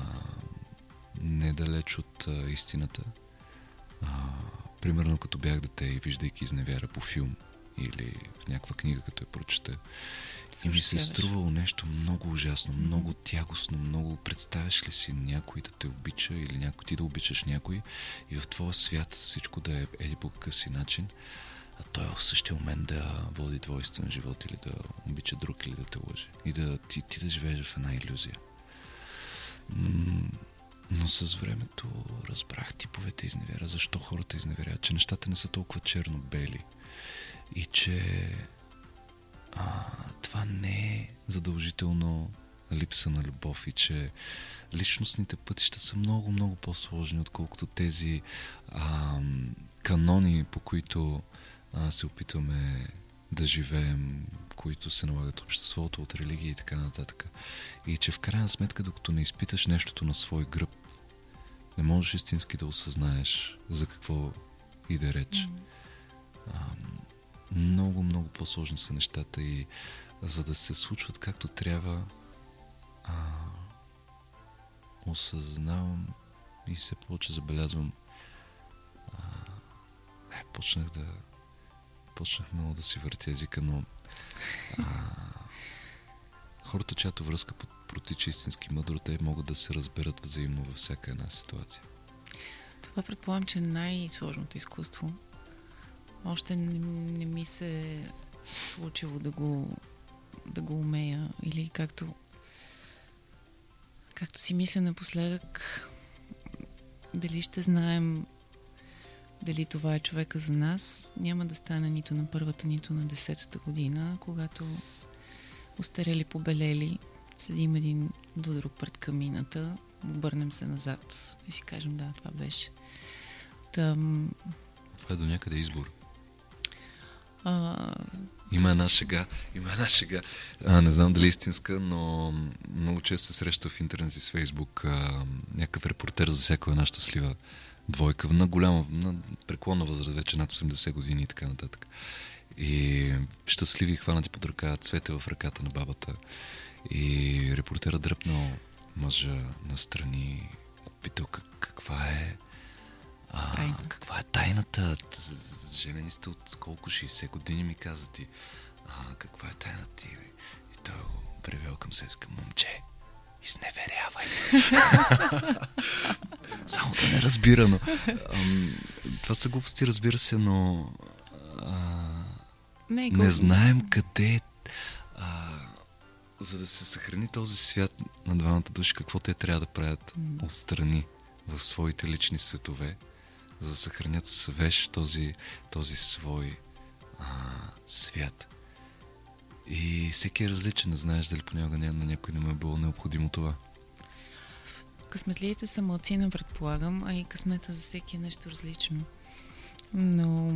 C: недалеч от а, истината. А, примерно като бях дете и виждайки изневяра по филм или в някаква книга, като я прочета, и ми се е струвало нещо много ужасно, много тягостно, много... Представяш ли си някой да те обича или някой ти да обичаш някой и в твоя свят всичко да е еди по какъв си начин, а той в същия момент да води двойствен живот или да обича друг или да те лъже. И да ти, ти да живееш в една иллюзия. Но с времето разбрах типовете изневера, защо хората изневеряват, че нещата не са толкова черно-бели. И че а, това не е задължително липса на любов и че личностните пътища са много, много по-сложни, отколкото тези а, канони, по които а, се опитваме да живеем, които се налагат от обществото, от религия и така нататък. И че в крайна сметка, докато не изпиташ нещото на свой гръб, не можеш истински да осъзнаеш за какво иде реч. А, много, много по-сложни са нещата и за да се случват както трябва, а, осъзнавам и все повече забелязвам а, почнах да почнах много да си въртя езика, но а, хората, чиято връзка протича истински мъдро, те могат да се разберат взаимно във всяка една ситуация.
B: Това предполагам, че е най-сложното изкуство. Още не, не ми се случило да го, да го умея. Или както, както си мисля напоследък, дали ще знаем дали това е човека за нас, няма да стане нито на първата, нито на десетата година, когато устарели, побелели, седим един до друг пред камината, обърнем се назад и си кажем, да, това беше. Там...
C: Това е до някъде избор. Има една шега, има една шега. А, не знам дали е истинска, но много често се среща в интернет и с Фейсбук а, някакъв репортер за всяка една щастлива двойка на голяма, на преклонна възраст, вече над 80 години и така нататък. И щастливи хванати под ръка, цвете в ръката на бабата. И репортера дръпнал мъжа настрани, питал как, каква е а, каква е тайната? Женени сте от колко 60 години ми каза ти. А, каква е тайната ти? И той го превел към себе към момче. Изневерявай. Само да не разбира, но... Ам, това са глупости, разбира се, но... А,
B: не,
C: не знаем къде е а, за да се съхрани този свят на двамата души, какво те трябва да правят отстрани в своите лични светове, за да съхранят свеж този, този свой а, свят. И всеки е различен, не знаеш дали понякога на някой не му е било необходимо това.
B: Късметлиите са мълцина, предполагам, а и късмета за всеки е нещо различно. Но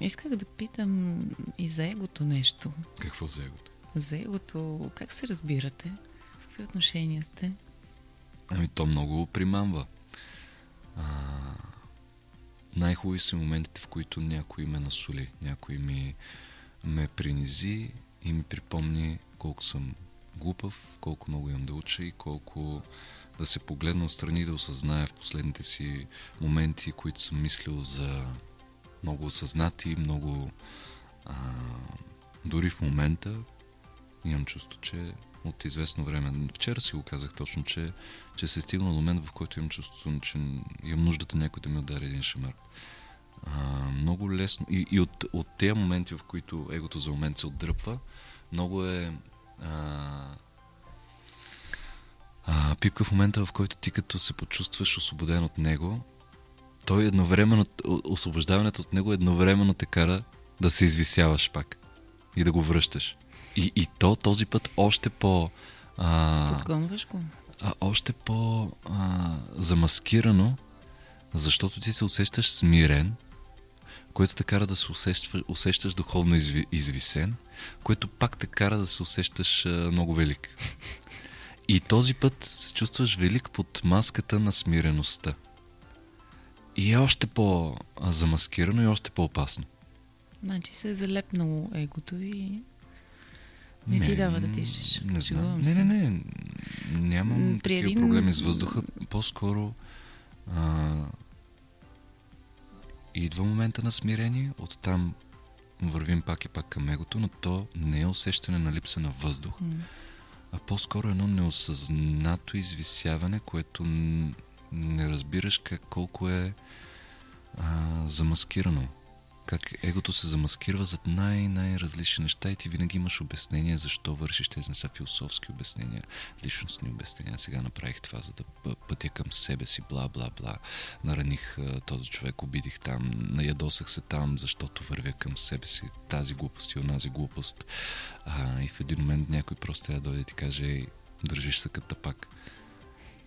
B: исках да питам и за егото нещо.
C: Какво за егото?
B: За егото, как се разбирате? Какви отношения сте?
C: Ами то много примамва. Най-хубави са моментите, в които някой ме насоли, някой ми ме принизи и ми припомни колко съм глупав, колко много имам да уча и колко да се погледна отстрани и да осъзная в последните си моменти, които съм мислил за много осъзнати, много а, дори в момента имам чувство, че от известно време. Вчера си го казах точно, че, че се е стигнал момент, в който имам чувство, че имам нуждата някой да ми удари един шамар. Много лесно. И, и от, от тези моменти, в които егото за момент се отдръпва, много е а, а, пипка в момента, в който ти като се почувстваш освободен от него, той едновременно, освобождаването от него едновременно те кара да се извисяваш пак и да го връщаш. И, и то този път още по...
B: А, Подгонваш го?
C: А, още по а, замаскирано, защото ти се усещаш смирен, което те кара да се усещаш, усещаш духовно изви, извисен, което пак те кара да се усещаш а, много велик. И този път се чувстваш велик под маската на смиреността. И е още по-замаскирано и още по-опасно.
B: Значи се е залепнало егото и не, не ти дава да тишиш.
C: Не знам. Не, не, не. Нямам При такива един... проблеми с въздуха. По-скоро а, идва момента на смирение, оттам вървим пак и пак към егото, но то не е усещане на липса на въздух, mm. а по-скоро едно неосъзнато извисяване, което не разбираш как, колко е а, замаскирано как егото се замаскирва зад най-най-различни неща и ти винаги имаш обяснение защо вършиш тези неща, философски обяснения, личностни обяснения. Сега направих това, за да пътя към себе си, бла-бла-бла. Нараних този човек, обидих там, наядосах се там, защото вървя към себе си тази глупост и онази глупост. А, и в един момент някой просто трябва да дойде и ти каже, държиш съката пак.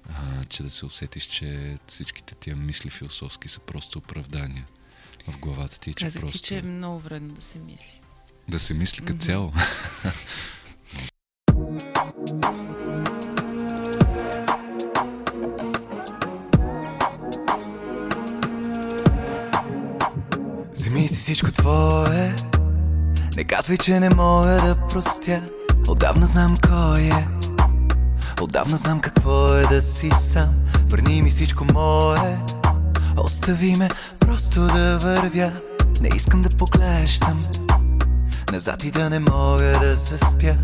C: А, че да се усетиш, че всичките тия мисли философски са просто оправдания в главата ти, че
B: Казах
C: просто...
B: ти, че е много вредно да се мисли.
C: Да се мисли като mm-hmm. цяло.
D: Вземи си всичко твое Не казвай, че не мога да простя Отдавна знам кой е Отдавна знам какво е да си сам Върни ми всичко мое Остави ме просто да вървя. Не искам да поглеждам. Назад и да не мога да се спя.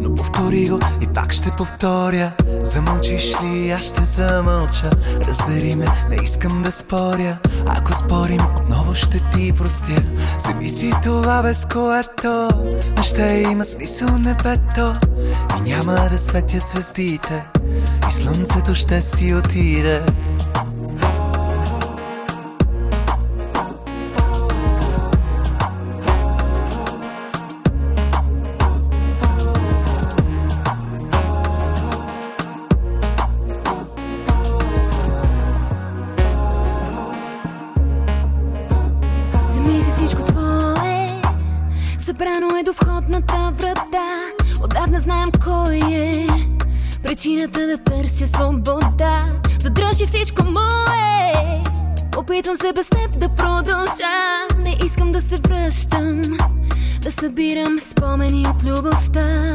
D: Но повтори го и пак ще повторя. Замълчиш ли, аз ще замълча. Разбери ме, не искам да споря. Ако спорим, отново ще ти простя. Вземи си това, без което Не ще има смисъл небето И няма да светят звездите. И слънцето ще си отиде
E: кой е. Причината да търся свобода Задръжи всичко мое. Опитвам се без теб да продължа. Не искам да се връщам Да събирам спомени от любовта.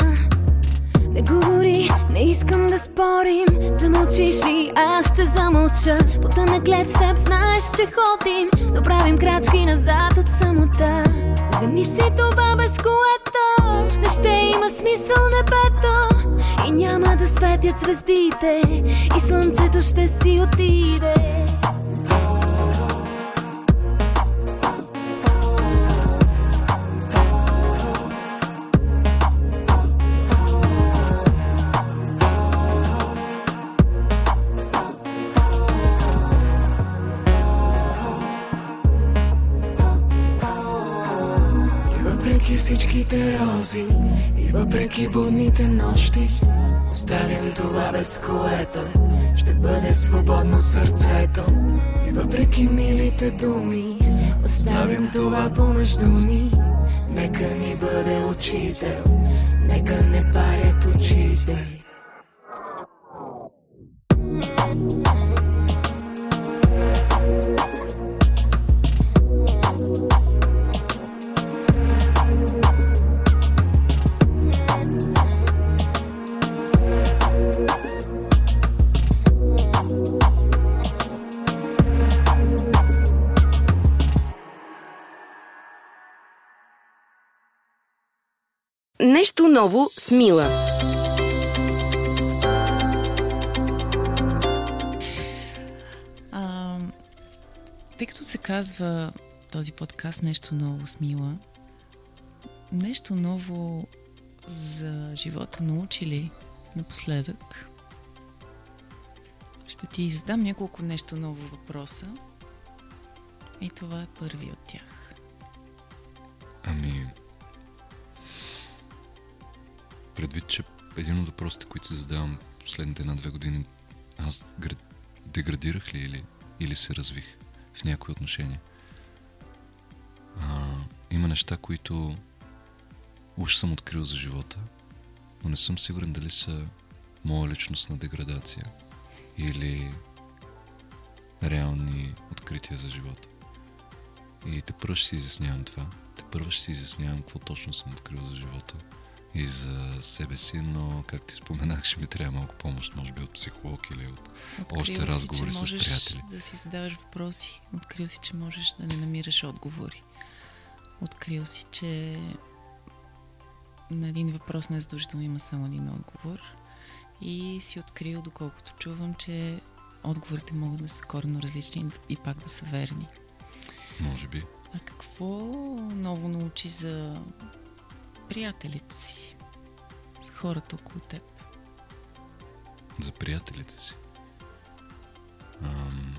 E: Не говори, не искам да спорим. Замълчиш ли, аз ще замълча. Пота наглед с теб знаеш, че ходим. Но правим крачки назад от самота. Вземи си това, без което Не ще има смисъл небето И няма да светят звездите И слънцето ще си отиде
D: всичките рози. И въпреки будните нощи Оставям това без което Ще бъде свободно сърцето. И въпреки милите думи Оставям това помежду ни. Нека ни бъде учител. Нека не парят очите
A: Нещо ново с Мила.
B: А, тъй като се казва този подкаст нещо ново с Мила, нещо ново за живота научи ли напоследък? Ще ти задам няколко нещо ново въпроса. И това е първи от тях.
C: Ами... Предвид, че един от въпросите, които се задавам последните една-две години, аз гр... деградирах ли или, или се развих в някои отношения? А, има неща, които уж съм открил за живота, но не съм сигурен дали са моя личностна деградация или реални открития за живота. И те първо ще си изяснявам това. Те първо ще си изяснявам какво точно съм открил за живота и за себе си, но как ти споменах, ще ми трябва малко помощ, може би от психолог или от
B: Открил
C: още
B: си,
C: разговори с приятели.
B: да си задаваш въпроси. Открил си, че можеш да не намираш отговори. Открил си, че на един въпрос не е задължително има само един отговор. И си открил, доколкото чувам, че отговорите могат да са коренно различни и пак да са верни.
C: Може би.
B: А какво ново научи за приятелите си? За хората около теб?
C: За приятелите си. Ам...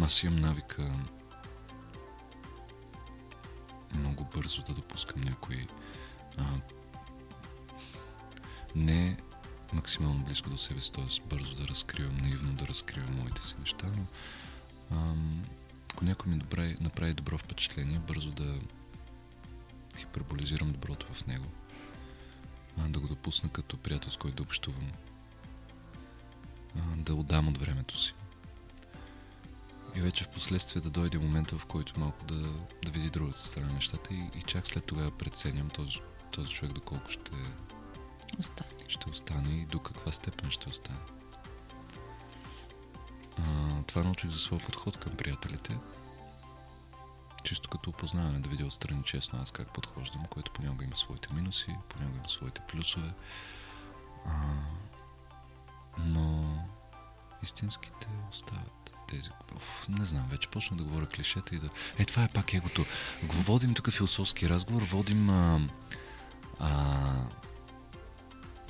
C: Аз имам навика много бързо да допускам някои а, не максимално близко до себе си, т.е. бързо да разкривам, наивно да разкривам моите си неща, но ам, ако някой ми добре, направи добро впечатление, бързо да хиперболизирам доброто в него, а, да го допусна като приятел, с който да общувам, а, да отдам от времето си. И вече в последствие да дойде момента, в който малко да, да види другата страна на нещата и, и чак след тогава преценям този, този човек доколко ще,
B: Остане.
C: ще остане и до каква степен ще остане. това научих за своя подход към приятелите. Чисто като опознаване, да видя отстрани честно аз как подхождам, което понякога има своите минуси, понякога има своите плюсове. А, но истинските остават тези. Оф, не знам, вече почна да говоря клишета и да... Е, това е пак егото. Го водим тук философски разговор, водим а, а,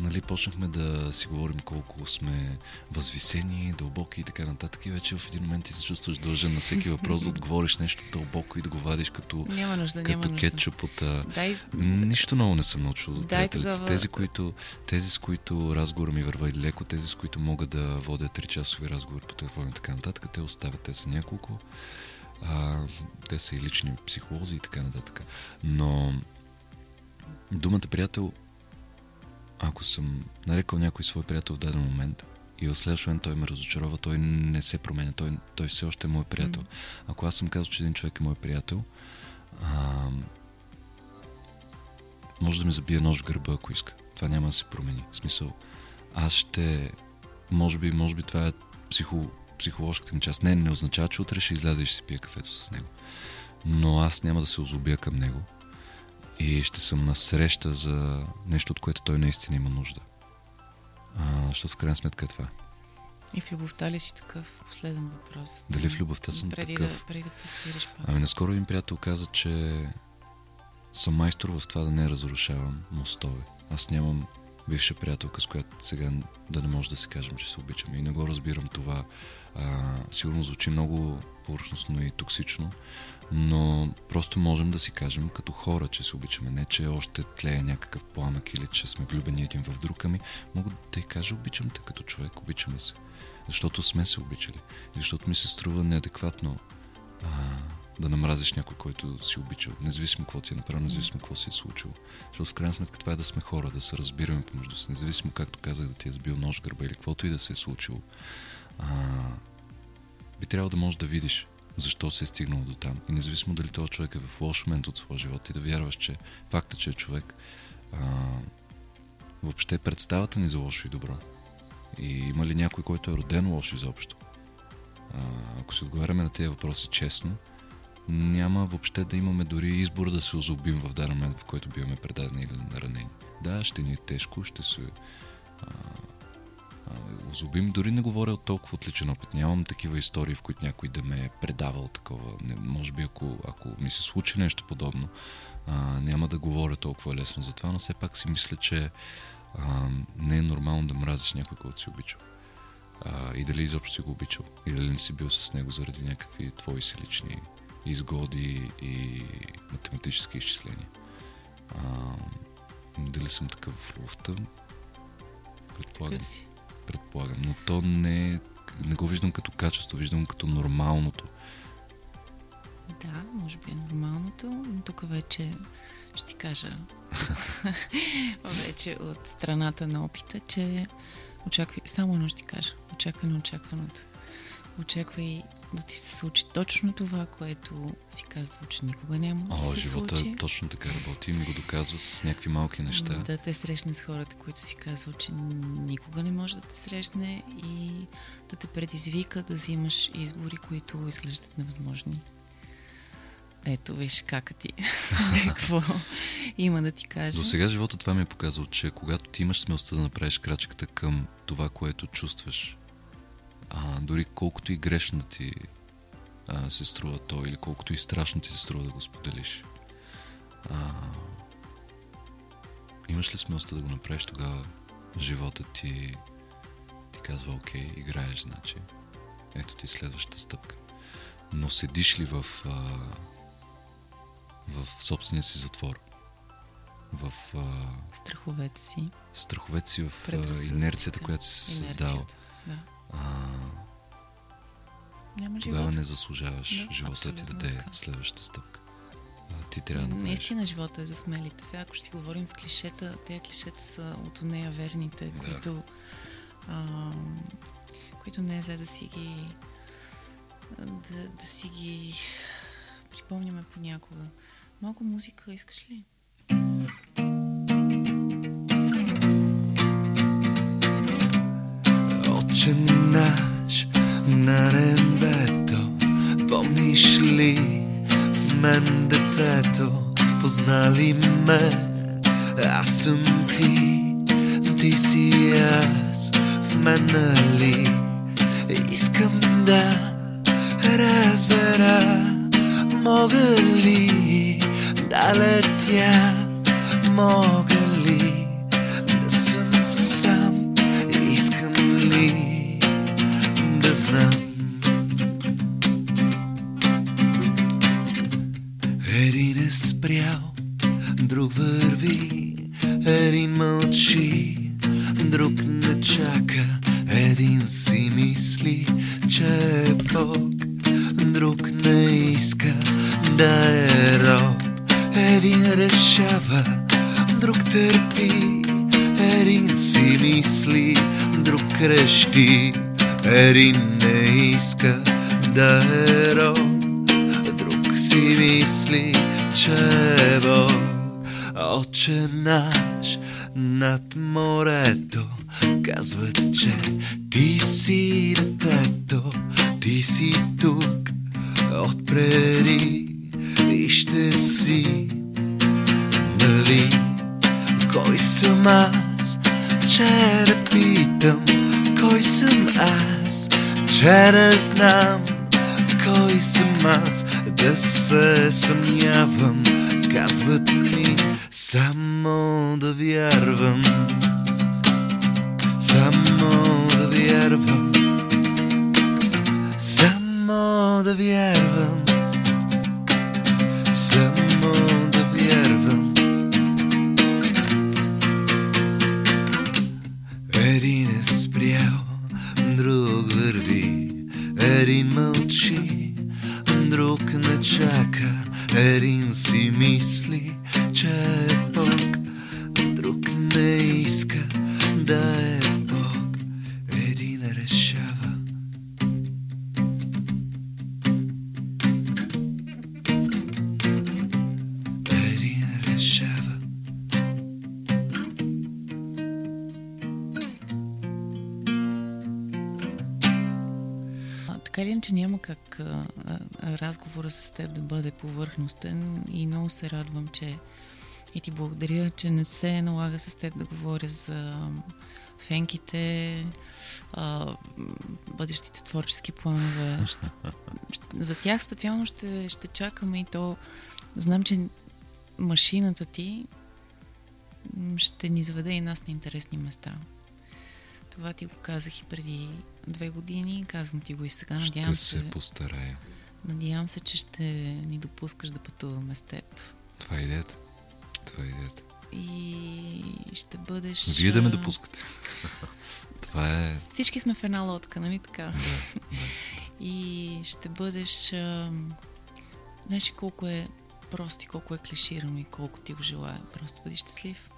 C: нали, почнахме да си говорим колко сме възвисени, дълбоки и така нататък. И вече в един момент ти се чувстваш дължен на всеки въпрос да отговориш нещо дълбоко и да го вадиш като,
B: Няма нужда,
C: като
B: няма
C: кетчуп от...
B: Дай,
C: Нищо ново не съм научил от приятелите.
B: тогава-
C: Тези, които, тези, с които разговора ми върва леко, тези, с които мога да водя 3-часови разговори по телефона и така нататък, те оставят. Те са няколко. А, те са и лични психолози и така нататък. Но думата приятел, ако съм нарекал някой свой приятел в даден момент и в следващия момент той ме разочарова, той не се променя, той, той все още е мой приятел. Ако аз съм казал, че един човек е мой приятел, а, може да ми забие нож в гърба, ако иска. Това няма да се промени. В смисъл, аз ще... Може би, може би това е психо, психоложката ми част. Не, не означава, че утре ще изляза и ще си пия кафето с него. Но аз няма да се озлобя към него и ще съм на среща за нещо, от което той наистина има нужда. А, защото в крайна сметка е това.
B: и в любовта ли си такъв? Последен въпрос.
C: Дали в любовта съм
B: преди
C: такъв?
B: Да, преди да посвириш пак.
C: Ами наскоро един приятел каза, че съм майстор в това да не разрушавам мостове. Аз нямам бивша приятелка, с която сега да не може да се кажем, че се обичаме. И не го разбирам това. А, сигурно звучи много повърхностно и токсично, но просто можем да си кажем като хора, че се обичаме. Не, че още тлее някакъв пламък или че сме влюбени един в друг, ами мога да й кажа, обичам те като човек, обичаме се. Защото сме се обичали. Защото ми се струва неадекватно а, да намразиш някой, който си обичал. Независимо какво ти е направил, независимо какво си е случило. Защото в крайна сметка това е да сме хора, да се разбираме помежду си. Независимо, както казах, да ти е сбил нож гърба или каквото и да се е случило. А, би трябвало да можеш да видиш защо се е стигнало до там. И независимо дали този човек е в лош момент от своя живот и да вярваш, че факта, че е човек, а, въобще представата ни за лошо и добро. И има ли някой, който е роден лош изобщо? А, ако се отговаряме на тези въпроси честно, няма въобще да имаме дори избор да се озлобим в даден момент, в който биваме предадени или наранени. Да, ще ни е тежко, ще се а, а, озлобим. Дори не говоря от толкова отличен опит. Нямам такива истории, в които някой да ме е предавал такова. Не, може би ако, ако ми се случи нещо подобно, а, няма да говоря толкова лесно за това, но все пак си мисля, че а, не е нормално да мразиш някой, който си обичал. А, и дали изобщо си го обичал, и дали не си бил с него заради някакви твои си лични изгоди и математически изчисления. А, дали съм такъв в любовта? Предполагам.
B: Такъв си.
C: Предполагам. Но то не, не го виждам като качество, виждам като нормалното.
B: Да, може би е нормалното, но тук вече ще ти кажа вече от страната на опита, че очаквай, само едно ще ти кажа, очаквай на очакваното. Очаквай да ти се случи точно това, което си казвал, че никога няма да
C: О,
B: се
C: живота
B: случи.
C: точно така работи и ми го доказва с някакви малки неща.
B: Да те срещне с хората, които си казвал, че никога не може да те срещне и да те предизвика да взимаш избори, които изглеждат невъзможни. Ето, виж как ти. Какво има да ти кажа.
C: До сега живота това ми е показал, че когато ти имаш смелостта да направиш крачката към това, което чувстваш, а, дори колкото и грешно ти а, се струва то, или колкото и страшно ти се струва да го споделиш, а, имаш ли смелостта да го направиш, тогава живота ти ти казва, окей, играеш, значи. Ето ти следващата стъпка. Но седиш ли в, а, в собствения си затвор? В а,
B: Страховете си.
C: страховете си, в а, инерцията, която си създал.
B: инерцията. Да.
C: А,
B: Няма
C: тогава
B: живота.
C: не заслужаваш
B: Да,
C: живота ти
B: абсолютно
C: даде
B: така.
C: следващата стъпка. А, ти трябва да направиш.
B: Наистина живота е за смелите. Сега, ако ще си говорим с клишета, тези клишета са от нея верните,
C: Да.
B: които, а, които не е за да си ги да, да си ги припомняме понякога. Малко музика искаш ли?
D: Отче наш,
C: на небето. Помниш ли в мен детето? Познали ме? Аз съм ти, ти си аз в мен, нали? Искам да разбера, мога ли да летя, мога знам, кой съм аз, да се съмнявам, казват ми, само да вярвам,
B: така или иначе няма как а, разговора с теб да бъде повърхностен и много се радвам, че и ти благодаря, че не се налага с теб да говоря за фенките, а, бъдещите творчески планове. Ще, за тях специално ще, ще чакаме и то. Знам, че машината ти ще ни заведе и нас на интересни места. Това ти го казах и преди две години, казвам ти го и сега. Надявам
F: Ще
B: се,
F: се постарая.
B: надявам се, че ще ни допускаш да пътуваме с теб.
F: Това е идеята. Това е идеята.
B: И ще бъдеш...
F: Вие да ме допускате. Това е...
B: Всички сме в една лодка, нали така?
F: Да, да.
B: И ще бъдеш... Знаеш колко е просто и колко е клиширано и колко ти го желая. Просто бъди щастлив.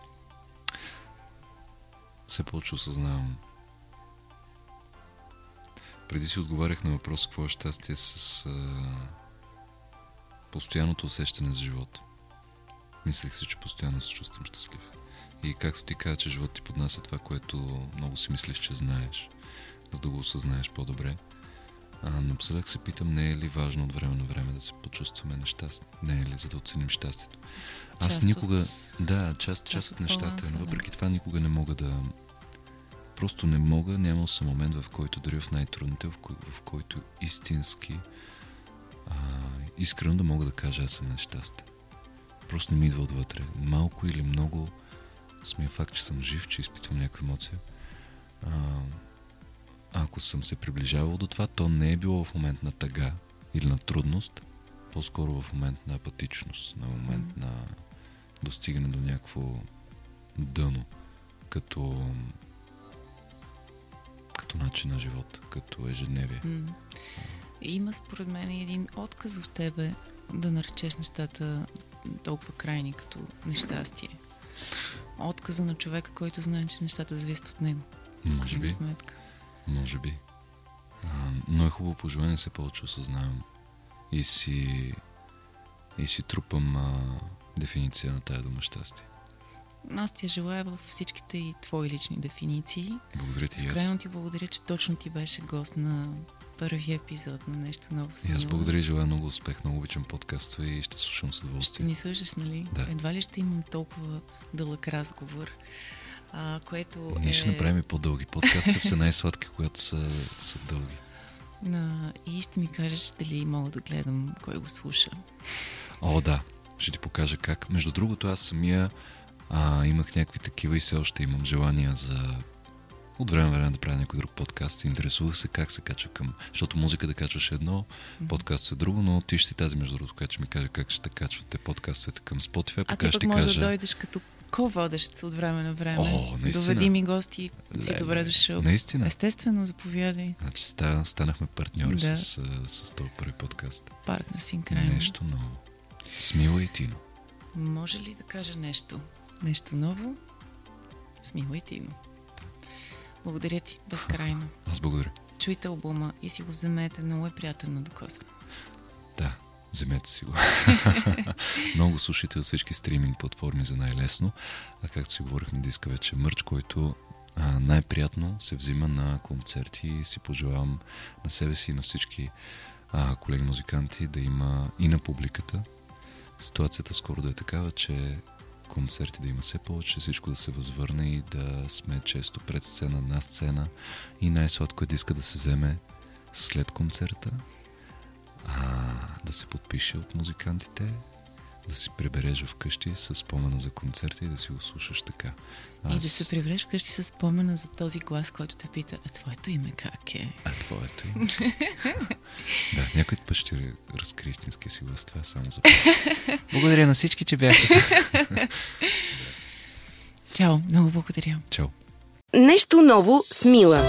F: Все повече осъзнавам. Преди си отговарях на въпрос какво е щастие с а, постоянното усещане за живота. Мислех си, че постоянно се чувствам щастлив. И както ти каза, че живот ти поднася това, което много си мислиш, че знаеш, за да го осъзнаеш по-добре. А, но напоследък се питам, не е ли важно от време на време да се почувстваме нещастни? Не е ли, за да оценим щастието? Аз
B: Част
F: никога...
B: от-
F: Да, част, част,
B: част
F: от нещата,
B: баланса, да.
F: въпреки това никога не мога да... Просто не мога, нямал съм момент, в който дори в най-трудните, в, кой, в който истински а, искрено да мога да кажа аз съм нещастен. Просто не ми идва отвътре. Малко или много самия факт, че съм жив, че изпитвам някаква емоция. А, ако съм се приближавал до това, то не е било в момент на тъга или на трудност, по-скоро в момент на апатичност, на момент на достигане до някакво дъно, като като начин на живот, като ежедневие.
B: М. Има според мен един отказ в тебе да наречеш нещата толкова крайни като нещастие. Отказа на човека, който знае, че нещата зависят от него.
F: Може би,
B: Сметка.
F: може би. А, но е хубаво пожелание, все повече осъзнавам и си и си трупам а, дефиниция на тая дума щастие.
B: Аз ти я желая във всичките и твои лични дефиниции.
F: Благодаря ти и аз.
B: Безкрайно ти благодаря, че точно ти беше гост на първия епизод на нещо ново с
C: И аз благодаря и желая много успех. Много обичам подкаста и ще слушам с
B: Ще
C: удоволствие.
B: ни слушаш, нали?
C: Да.
B: Едва ли ще имам толкова дълъг разговор, а, което
C: Ние
B: е...
C: ще направим и по-дълги подкасти. са най-сладки, когато са, са дълги.
B: На... И ще ми кажеш дали мога да гледам кой го слуша.
C: О, да. Ще ти покажа как. Между другото, аз самия а, имах някакви такива и все още имам желания за от време на време да правя някой друг подкаст. Интересувах се как се качва към... Защото музика да качваш едно, подкаст е друго, но ти ще си тази, между другото, която ще ми каже как ще качвате подкастовете към Spotify.
B: А ти пък
C: ще
B: можеш
C: кажа...
B: да дойдеш като ко-водещ от време на време.
C: О, наистина.
B: Доведи ми гости, си добре дошъл.
C: Наистина.
B: Естествено, заповядай.
C: Значи ста, станахме партньори
B: Да.
C: с, с този първи подкаст.
B: Партнер си.
C: Нещо ново. Смила и Тино.
B: Може ли да кажа нещо? Нещо ново? Смила и Тино. Благодаря ти, безкрайно.
C: Аз благодаря.
B: Чуйте албума и си го вземете, много е приятен на докосване.
C: Да, вземете си го. Много слушайте от всички стриминг платформи за най-лесно. А както си говорихме, диска вече мърч, който а, най-приятно се взима на концерти и си пожелавам на себе си и на всички а, колеги музиканти да има и на публиката. Ситуацията скоро да е такава, че концерти да има все повече, всичко да се възвърне и да сме често пред сцена, на сцена. И най-сладко е диска да се вземе след концерта, а, да се подпише от музикантите, да си прибереш вкъщи с спомена за концерта и да си го слушаш така.
B: И да се превреш вкъщи с спомена за този глас, който те пита, а твоето име как е?
C: А твоето име? да, някой път ще разкрие истинския си глас. Това е само за... Благодаря на всички, че бяхте с...
B: Чао, много благодаря.
C: Чао!
A: Нещо ново с Мила.